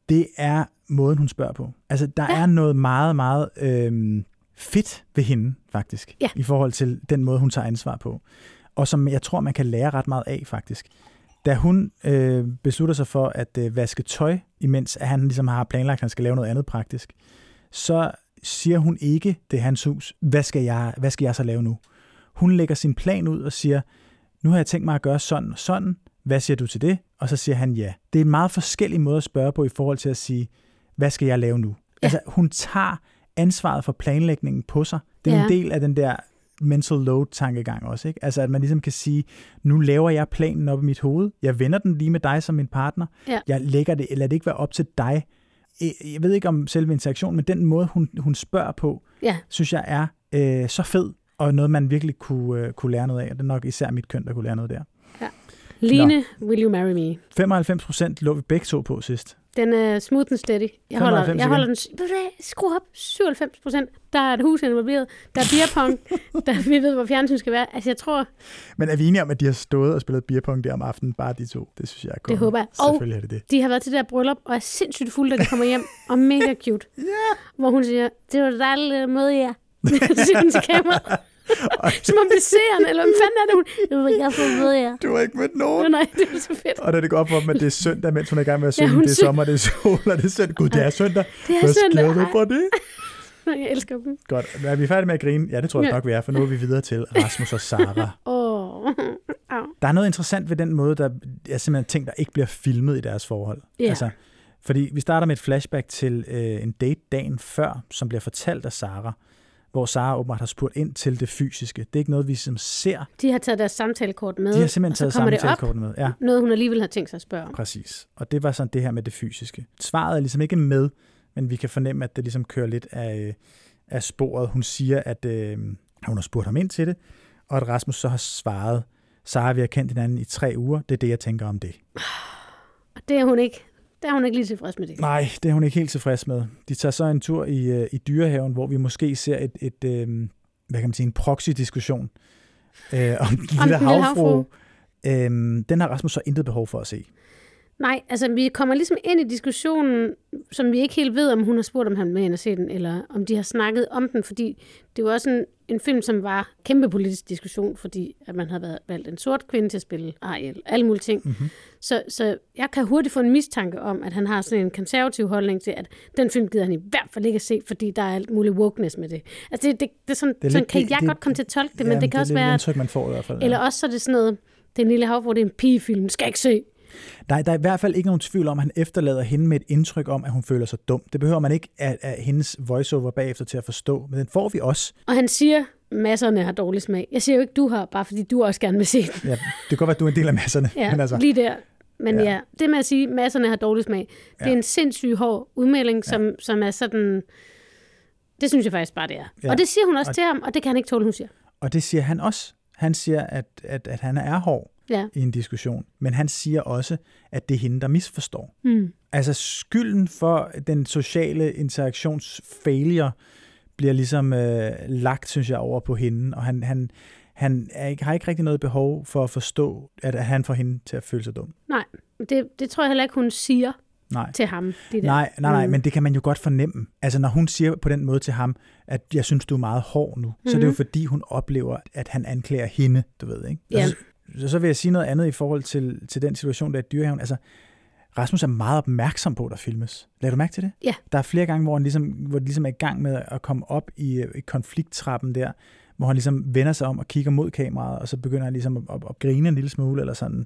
S2: Det er måden, hun spørger på. Altså, der
S3: Ja.
S2: er noget meget, meget øhm, fedt ved hende, faktisk,
S3: Ja.
S2: i forhold til den måde, hun tager ansvar på. Og som jeg tror, man kan lære ret meget af, faktisk. Da hun øh, beslutter sig for at øh, vaske tøj, imens at han ligesom har planlagt, at han skal lave noget andet praktisk, så siger hun ikke, det er hans hus, hvad skal jeg, hvad skal jeg så lave nu? Hun lægger sin plan ud og siger, nu har jeg tænkt mig at gøre sådan og sådan, hvad siger du til det? Og så siger han ja. Det er en meget forskellig måde at spørge på i forhold til at sige, hvad skal jeg lave nu? Ja. Altså, hun tager ansvaret for planlægningen på sig. Det er ja.
S3: Ja.
S2: en del af den der mental load-tankegang også. Ikke? Altså, at man ligesom kan sige, nu laver jeg planen op i mit hoved. Jeg vender den lige med dig som min partner.
S3: Ja.
S2: Jeg lægger det, eller det ikke være op til dig. Jeg- ved ikke om selve interaktionen, men den måde, hun, hun spørger på,
S3: Ja,
S2: synes jeg er øh, så fed, og noget, man virkelig kunne, øh, kunne lære noget af. Det er nok især mit køn, der kunne lære noget der.
S3: Line, will you marry me?
S2: 95 procent lå vi begge to på sidst.
S3: Den er smooth and steady. Jeg holder,
S2: 95
S3: jeg holder den... Skru op. 97 procent. Der er et hus involveret. Der er beerpong. der, vi ved, hvor fjernsyn skal være. Altså, jeg tror,
S2: Men er vi enige om, at de har stået og spillet beerpong der om aftenen, bare de to? Det synes jeg er
S3: det
S2: godt.
S3: håber jeg. Og
S2: Selvfølgelig er det det.
S3: de har været til det der bryllup, og er sindssygt fulde, da de kommer hjem. Og mega cute.
S2: Ja.
S3: Hvor hun siger, det var dejligt at møde jer. til kameraet. Som om det ser han, eller hvad fanden er det, hun... Jeg vil gerne få at møde jer.
S2: Du har ikke mødt nogen.
S3: Nej, det er så fedt.
S2: Og da det går op for dem, at det er søndag, mens hun er i gang med at
S3: Ja,
S2: synge,
S3: hun
S2: det er sommer, det er sol, og det er søndag. Gud, det er søndag.
S3: Det er
S2: Hvad
S3: søndag.
S2: sker der
S3: Ej,
S2: for det?
S3: Jeg elsker dem.
S2: Godt. Er vi færdige med at grine? Ja, det tror jeg
S3: Ja.
S2: nok, vi er, for nu er vi videre til Rasmus og Sara.
S3: Åh, oh.
S2: Der er noget interessant ved den måde, der er simpelthen ting, der ikke bliver filmet i deres forhold.
S3: Ja.
S2: Altså, fordi vi starter med et flashback til øh, en date dagen før, som bliver fortalt af Sara, hvor Sara åbenbart har spurgt ind til det fysiske. Det er ikke noget, vi som ser.
S3: De har taget deres samtalekort med,
S2: De har simpelthen taget samtalekortet med. Ja,
S3: Noget, hun alligevel har tænkt sig at spørge om.
S2: præcis. Og det var sådan det her med det fysiske. Svaret er ligesom ikke med, men vi kan fornemme, at det ligesom kører lidt af, øh, af sporet. Hun siger, at øh, hun har spurgt ham ind til det, og at Rasmus så har svaret, Sara, vi har kendt hinanden i tre uger. Det er det, jeg tænker om det.
S3: Og det er hun ikke. Der er hun ikke lige tilfreds med det.
S2: Nej, det er hun ikke helt tilfreds med. De tager så en tur i, øh, i dyrehaven, hvor vi måske ser et, et øh, hvad kan man sige, en proxy-diskussion øh, om den lille havfru. Øhm, den har Rasmus så intet behov for at se.
S3: Nej, altså vi kommer ligesom ind i diskussionen, som vi ikke helt ved, om hun har spurgt, om han vil ind og se den, eller om de har snakket om den, fordi det var også en, en film, som var kæmpe politisk diskussion, fordi at man havde været, valgt en sort kvinde til at spille Ariel, alle mulige ting.
S2: Mhm.
S3: Mm-hmm. Så, så jeg kan hurtigt få en mistanke om, at han har sådan en konservativ holdning til, at den film gider han i hvert fald ikke at se, fordi der er alt muligt wokeness med det. Altså det, det, det er sådan,
S2: Det er
S3: sådan
S2: lidt-
S3: kan
S2: det-
S3: jeg
S2: det-
S3: godt komme til at tolke det, men
S2: Jamen,
S3: det kan også
S2: det er
S3: være,
S2: det indtryk, man får i hvert fald. ja.
S3: eller også så er det sådan noget, den lille havfru, det er en pigefilm, skal jeg ikke se.
S2: Der, der er i hvert fald ikke nogen tvivl om, at han efterlader hende med et indtryk om, at hun føler sig dum. Det behøver man ikke af, af hendes voiceover bagefter til at forstå, men den får vi også.
S3: Og han siger, masserne har dårlig smag. Jeg siger jo ikke, du har, bare fordi du også gerne vil se den.
S2: Ja, det kan godt være, at du er en del af masserne.
S3: Ja,
S2: men altså,
S3: lige der. Men
S2: Ja.
S3: ja. ja, det med at sige, masserne har dårlig smag, det er
S2: Ja.
S3: en sindssygt hård udmelding, som, som er sådan... Det synes jeg faktisk bare, det er.
S2: Ja.
S3: Ja. Og det siger hun også
S2: Og-
S3: til ham, og det kan han ikke tåle, hun siger.
S2: og det siger han også. Han siger, at, at, at han er hård
S3: Ja.
S2: i en diskussion, men han siger også, at det er hende, der misforstår.
S3: Mm.
S2: Altså skylden for den sociale interaktions failure bliver ligesom øh, lagt, synes jeg, over på hende, og han, han, han er ikke, har ikke rigtig noget behov for at forstå, at, at han får hende til at føle sig dum.
S3: Nej, det, det tror jeg heller ikke, hun siger
S2: Nej.
S3: til ham. Det der.
S2: Nej, nej, nej,
S3: Mm.
S2: men det kan man jo godt fornemme. Altså når hun siger på den måde til ham, at jeg synes, du er meget hård nu, mm-hmm. så er det jo
S3: Mhm.
S2: fordi, hun oplever, at han anklager hende, du ved, ikke?
S3: Ja.
S2: Og Så, så, vil jeg sige noget andet i forhold til, til den situation, der er i dyrehaven. Altså, Rasmus er meget opmærksom på, at der filmes. Lad du mærke til det?
S3: Ja.
S2: Der er flere gange, hvor han ligesom, hvor det ligesom er i gang med at komme op i, i konflikttrappen der, hvor han ligesom vender sig om og kigger mod kameraet, og så begynder han ligesom at, at, at grine en lille smule, eller sådan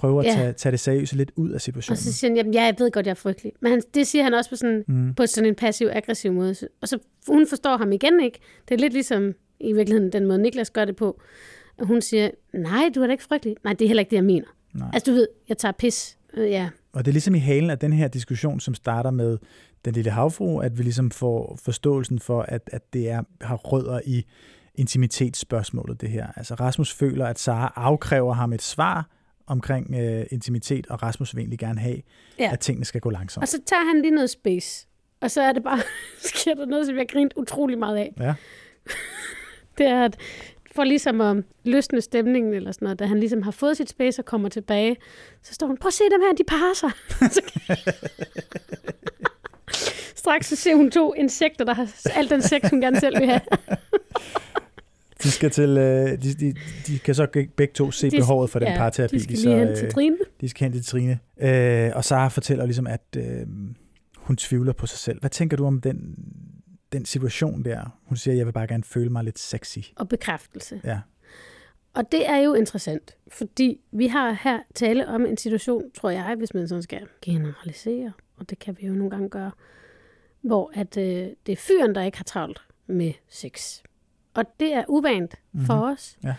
S2: prøve at
S3: Ja.
S2: tage, tage det seriøse lidt ud af
S3: Og
S2: situationen.
S3: så siger han, jamen, ja, jeg ved godt, jeg er frygtelig. Men han, det siger han også på sådan,
S2: Mm.
S3: på sådan en passiv-aggressiv måde. Og så hun forstår ham igen ikke. Det er lidt ligesom i virkeligheden den måde, Niklas gør det på. Og hun siger, nej, du er da ikke frygtelig. Nej, det er heller ikke det, jeg mener.
S2: Nej.
S3: Altså, du ved, jeg tager pis. Øh, ja,
S2: Og det er ligesom i halen af den her diskussion, som starter med den lille havfru, at vi ligesom får forståelsen for, at, at det er, har rødder i intimitetsspørgsmålet, det her. Altså Rasmus føler, at Sara afkræver ham et svar omkring øh, intimitet, og Rasmus vil egentlig gerne have, ja. At tingene skal gå langsomt.
S3: Og så tager han lige noget space. Og så er det bare, sker der noget, som jeg har grint utrolig meget af.
S2: Ja.
S3: Det er, at for ligesom at løsne stemningen eller sådan noget, da han ligesom har fået sit space og kommer tilbage, så står hun, prøv at se dem her, de parer sig. Straks så ser hun to insekter, der har alt den sex, hun gerne selv vil have.
S2: De skal til, øh, de, de, de kan så begge to se
S3: De-
S2: behovet for den parterapi.
S3: De skal
S2: så,
S3: lige hen til
S2: øh,
S3: Trine.
S2: De skal hen til Trine. Øh, og Sara fortæller ligesom, at øh, hun tvivler på sig selv. Hvad tænker du om den, den situation der? Hun siger, jeg vil bare gerne føle mig lidt sexy.
S3: Og bekræftelse.
S2: Ja.
S3: Og det er jo interessant, fordi vi har her tale om en situation, tror jeg, hvis man sådan skal generalisere, og det kan vi jo nogle gange gøre, hvor at, øh, det er fyren, der ikke har travlt med sex. Og det er uvant mm-hmm. for os.
S2: Ja.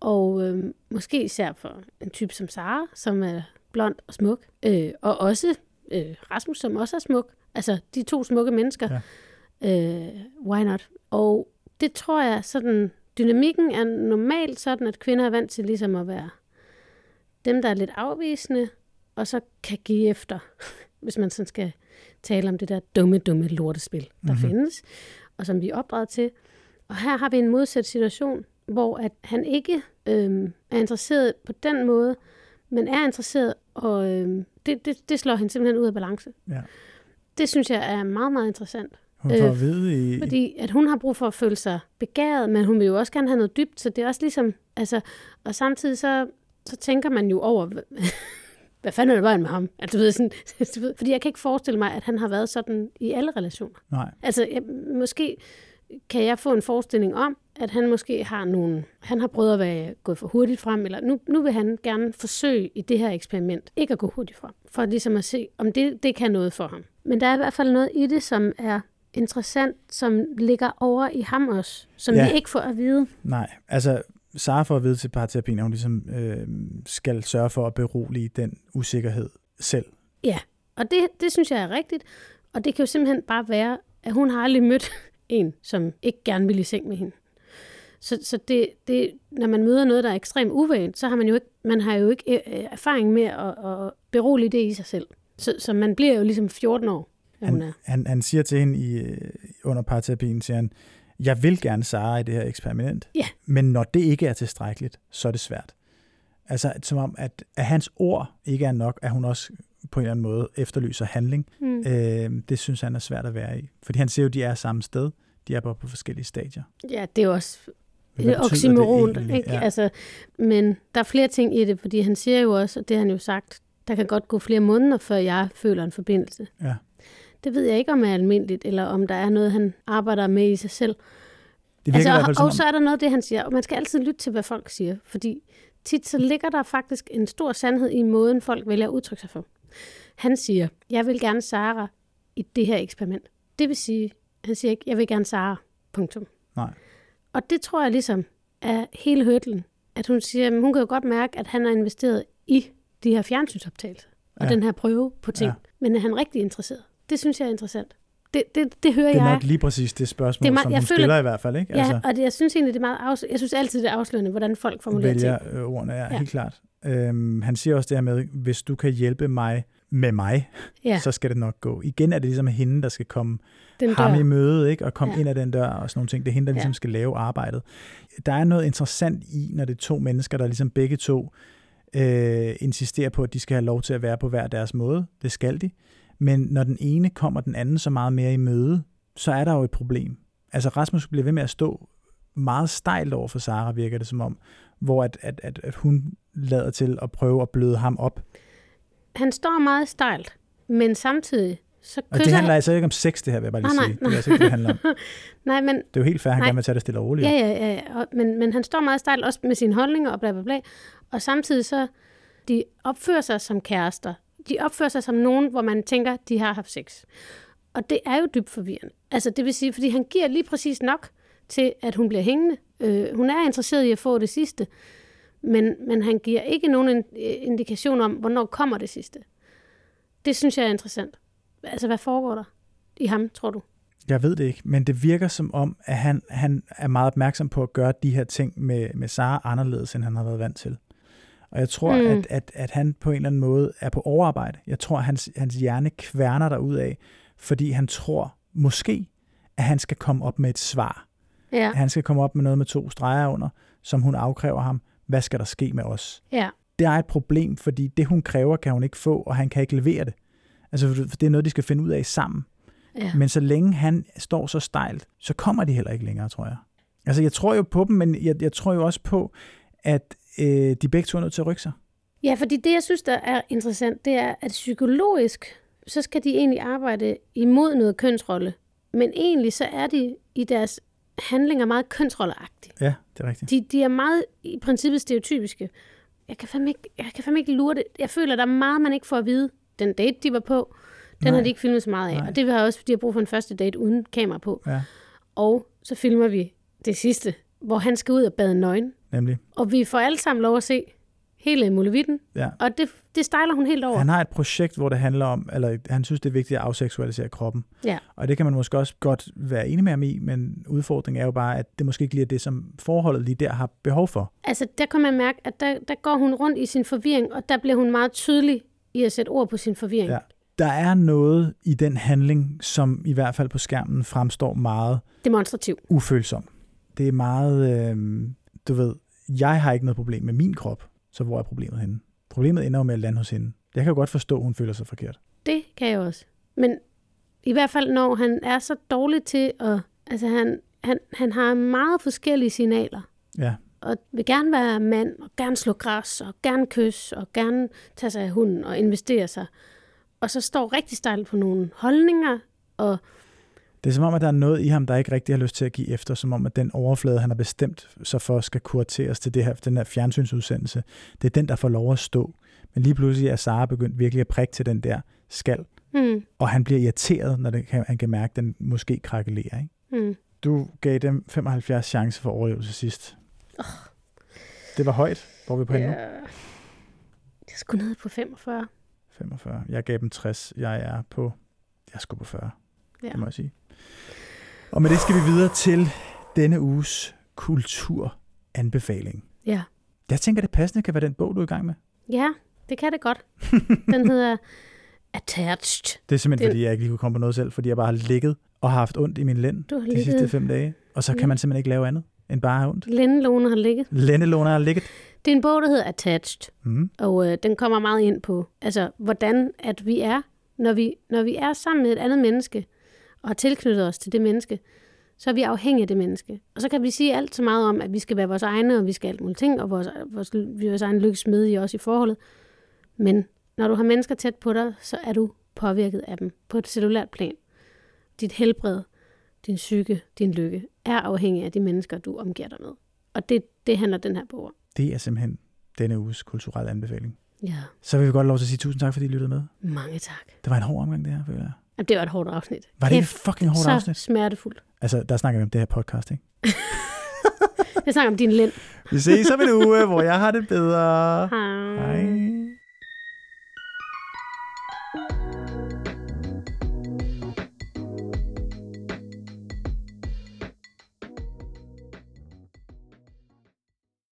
S3: Og øh, måske især for en type som Sara, som er blond og smuk, øh, og også øh, Rasmus, som også er smuk. Altså de to smukke mennesker. Ja. Øh, why not? Og det tror jeg sådan, dynamikken er normalt sådan, at kvinder er vant til ligesom at være dem, der er lidt afvisende, og så kan give efter hvis man sådan skal tale om det der dumme, dumme lortespil, der mm-hmm. findes, og som vi er opdraget til. Og her har vi en modsat situation, hvor at han ikke øhm, er interesseret på den måde, men er interesseret, og øhm, det, det, det slår hende simpelthen ud af balance.
S2: Ja.
S3: Det synes jeg er meget, meget interessant.
S2: Hun får
S3: Øh,
S2: vide i...
S3: Fordi at hun har brug for at føle sig begavet, men hun vil jo også gerne have noget dybt, så det er også ligesom, altså, og samtidig så, så tænker man jo over, hvad, fanden er det vejen med ham? Altså, du ved, sådan, du ved, fordi jeg kan ikke forestille mig, at han har været sådan i alle relationer.
S2: Nej,
S3: Altså, jeg, måske kan jeg få en forestilling om, at han måske har nogle, han har prøvet at være gået for hurtigt frem, eller nu, nu vil han gerne forsøge i det her eksperiment, ikke at gå hurtigt frem, for ligesom at se, om det, det kan noget for ham. Men der er i hvert fald noget i det, som er interessant, som ligger over i ham også, som
S2: Ja.
S3: vi ikke får at vide.
S2: nej. Altså, Sara får at vide til parterapien, at hun ligesom øh, skal sørge for at berolige den usikkerhed selv.
S3: Ja, og det, det synes jeg er rigtigt, og det kan jo simpelthen bare være, at hun har aldrig mødt en, som ikke gerne vil i seng med hende. Så, så det, det, når man møder noget, der er ekstremt uvant, så har man jo ikke, man har jo ikke øh, erfaring med at, at berolige det i sig selv. Så, så man bliver jo ligesom 14 år, at hun
S2: Han,
S3: er.
S2: han, han siger til hende i, øh, under parterapien, siger han, jeg vil gerne Sara i det her eksperiment,
S3: Ja.
S2: men når det ikke er tilstrækkeligt, så er det svært. Altså, som om, at, at hans ord ikke er nok, at hun også på en eller anden måde efterlyser handling.
S3: Mm.
S2: Øh, det synes han er svært at være i. Fordi han siger jo, at de er samme sted. De er bare på forskellige stadier.
S3: Ja, det er jo også det oxymoron,
S2: egentlig?
S3: ikke?
S2: Ja.
S3: Altså, men der er flere ting i det, fordi han siger jo også, og det har han jo sagt, der kan godt gå flere måneder, før jeg føler en forbindelse.
S2: Ja.
S3: Det ved jeg ikke, om er almindeligt, eller om der er noget, han arbejder med i sig selv.
S2: Det
S3: Altså,
S2: i hvert fald
S3: og, og så er der noget af det, han siger, og man skal altid lytte til, hvad folk siger, fordi tit så ligger der faktisk en stor sandhed i måden, folk vælger at udtrykke sig for. Han siger, jeg vil gerne Sara i det her eksperiment. Det vil sige, han siger ikke, jeg vil gerne Sara. Punktum.
S2: Nej.
S3: Og det tror jeg ligesom er hele hørtlen. At hun siger, at hun kan jo godt mærke, at han har investeret i de her fjernsynsoptagelser. Og
S2: Ja.
S3: den her prøve på ting.
S2: Ja.
S3: Men er han rigtig interesseret? Det synes jeg er interessant. Det, det, det hører
S2: Det er
S3: jeg.
S2: nok lige præcis det spørgsmål,
S3: Det er meget-
S2: som
S3: jeg
S2: hun
S3: føler-
S2: stiller i hvert fald. Ikke?
S3: Ja, altså, og det, jeg synes egentlig, det er meget afs- Jeg synes altid, det er afslørende, hvordan folk formulerer
S2: vælger
S3: ting.
S2: øh, ordene, ja,
S3: Ja.
S2: helt klart. Øhm, han siger også det her med, hvis du kan hjælpe mig med mig,
S3: Ja,
S2: så skal det nok gå. Igen er det ligesom hende, der skal komme
S3: den
S2: ham i
S3: dør.
S2: møde, ikke? og komme
S3: Ja.
S2: ind ad den dør og sådan nogle ting. Det er hende, der
S3: Ja.
S2: ligesom skal lave arbejdet. Der er noget interessant i, når det er to mennesker, der ligesom begge to øh, insisterer på, at de skal have lov til at være på hver deres måde. Det skal de. Men når den ene kommer den anden så meget mere i møde, så er der jo et problem. Altså Rasmus bliver ved med at stå meget stejlt over for Sara, virker det som om, hvor at, at, at, at hun lader til at prøve at bløde ham op.
S3: Han står meget stejlt, men samtidig så
S2: Og det
S3: kysser
S2: handler
S3: han...
S2: altså ikke om sex, det her, vil jeg bare lige
S3: Nej,
S2: sige.
S3: nej,
S2: Det er altså ikke det, handler om.
S3: Nej, men
S2: Det er jo helt fair, at han
S3: Nej.
S2: gerne vil tage det stille og roligt.
S3: Ja, ja, ja. ja. Og, men, men han står meget stejlt også med sine holdninger og bla bla bla. Og samtidig så, de opfører sig som kærester. De opfører sig som nogen, hvor man tænker, de har haft sex. Og det er jo dybt forvirrende. Altså det vil sige, fordi han giver lige præcis nok til, at hun bliver hængende. Øh, hun er interesseret i at få det sidste. Men, men han giver ikke nogen in- indikation om, hvornår kommer det sidste. Det synes jeg er interessant. Altså, hvad foregår der i ham, tror du?
S2: Jeg ved det ikke, men det virker som om, at han, han er meget opmærksom på at gøre de her ting med, med Sara anderledes, end han har været vant til. Og jeg tror, mm. At, at, at han på en eller anden måde er på overarbejde. Jeg tror, at hans, hans hjerne kværner derud af, fordi han tror måske, at han skal komme op med et svar.
S3: Ja,
S2: At han skal komme op med noget med to streger under, som hun afkræver ham. Hvad skal der ske med os?
S3: ja.
S2: Det er et problem, fordi det, hun kræver, kan hun ikke få, og han kan ikke levere det. Altså, for det er noget, de skal finde ud af sammen.
S3: ja.
S2: Men så længe han står så stejlt, så kommer de heller ikke længere, tror jeg. Altså, jeg tror jo på dem, men jeg, jeg tror jo også på, at øh, de begge to er nødt til at rykke sig.
S3: Ja, fordi det, jeg synes, der er interessant, det er, at psykologisk, så skal de egentlig arbejde imod noget kønsrolle. Men egentlig så er de i deres handlinger meget kønsrolleagtige.
S2: Ja, det er rigtigt.
S3: De, de er meget i princippet stereotypiske. Jeg kan, fandme ikke, jeg kan fandme ikke lure det. Jeg føler, der er meget, man ikke får at vide. Den date, de var på, den
S2: Nej.
S3: har de ikke filmet så meget af.
S2: Nej.
S3: Og det var også, fordi har brug for en første date uden kamera på.
S2: Ja,
S3: Og så filmer vi det sidste, hvor han skal ud og bade nøgen.
S2: nemlig.
S3: Og vi får alle sammen lov at se hele Mulevitten.
S2: Ja.
S3: Og det, det stejler hun helt over.
S2: Han har et projekt, hvor det handler om, eller han synes, det er vigtigt at afseksualisere kroppen.
S3: Ja.
S2: Og det kan man måske også godt være enig med ham i, men udfordringen er jo bare, at det måske ikke lige er det, som forholdet lige der har behov for.
S3: Altså, der kan man mærke, at der, der går hun rundt i sin forvirring, og der bliver hun meget tydelig i at sætte ord på sin forvirring.
S2: Ja. der er noget i den handling, som i hvert fald på skærmen fremstår meget
S3: Demonstrativ.
S2: ufølsom. Det er meget, øh, du ved, jeg har ikke noget problem med min krop, så hvor er problemet henne? Problemet ender jo med at lande hos hende. Jeg kan jo godt forstå, at hun føler sig forkert.
S3: Det kan jeg også. Men i hvert fald, når han er så dårlig til at... Altså, han, han, han har meget forskellige signaler.
S2: Ja,
S3: Og vil gerne være mand, og gerne slå græs, og gerne kysse, og gerne tage sig af hunden og investere sig. Og så står rigtig stejlt på nogle holdninger, og
S2: det er som om, at der er noget i ham, der ikke rigtig har lyst til at give efter, som om, at den overflade, han har bestemt sig for, skal kurateres til det her, den her fjernsynsudsendelse, det er den, der får lov at stå. Men lige pludselig er Sara begyndt virkelig at prikke til den der skal,
S3: hmm,
S2: og han bliver irriteret, når det han kan mærke, at den måske krakelerer. Ikke?
S3: hmm,
S2: Du gav dem 75 chancer for overlevelse sidst. Det var højt. Hvor er vi på hende nu?
S3: ja. Jeg skulle ned på 45.
S2: 45. Jeg gav dem 60. Jeg er på, jeg sgu på 40.
S3: Ja.
S2: Det må jeg sige. Og med det skal vi videre til denne uges kulturanbefaling.
S3: Ja.
S2: Jeg tænker, det passende kan være den bog, du er i gang med.
S3: Ja, det kan det godt. Den hedder Attached.
S2: Det er simpelthen,
S3: Den-
S2: fordi jeg ikke lige kunne komme på noget selv, fordi jeg bare har ligget og har haft ondt i min lænd de
S3: ligget.
S2: sidste fem dage. Og så kan man simpelthen ikke lave andet end bare have ondt.
S3: Lændelåne har ligget.
S2: Lændelåner har ligget.
S3: Det er en bog, der hedder Attached.
S2: Mm.
S3: Og øh, den kommer meget ind på, altså, hvordan at vi er, når vi, når vi er sammen med et andet menneske, og har tilknyttet os til det menneske, så er vi afhængige af det menneske. Og så kan vi sige alt så meget om, at vi skal være vores egne, og vi skal alt muligt ting, og vores, vores, vi er vores egen lykkes med i os i forholdet. Men når du har mennesker tæt på dig, så er du påvirket af dem på et cellulært plan. Dit helbred, din psyke, din lykke, er afhængig af de mennesker, du omgiver dig med. Og det, det handler den her bog om.
S2: Det er simpelthen denne uges kulturelle anbefaling.
S3: Ja,
S2: Så vil vi godt lov til at sige tusind tak, fordi I lyttede med.
S3: mange tak.
S2: Det var en hård omgang, det her, føler jeg.
S3: Jamen, det var et hårdt afsnit.
S2: Var det et fucking hårdt
S3: så
S2: afsnit?
S3: smertefuldt.
S2: Altså, der snakker vi om det her podcast, ikke?
S3: Jeg snakker om din lænd.
S2: Vi ses om en uge, hvor jeg har det bedre.
S3: Hej.
S2: Hej.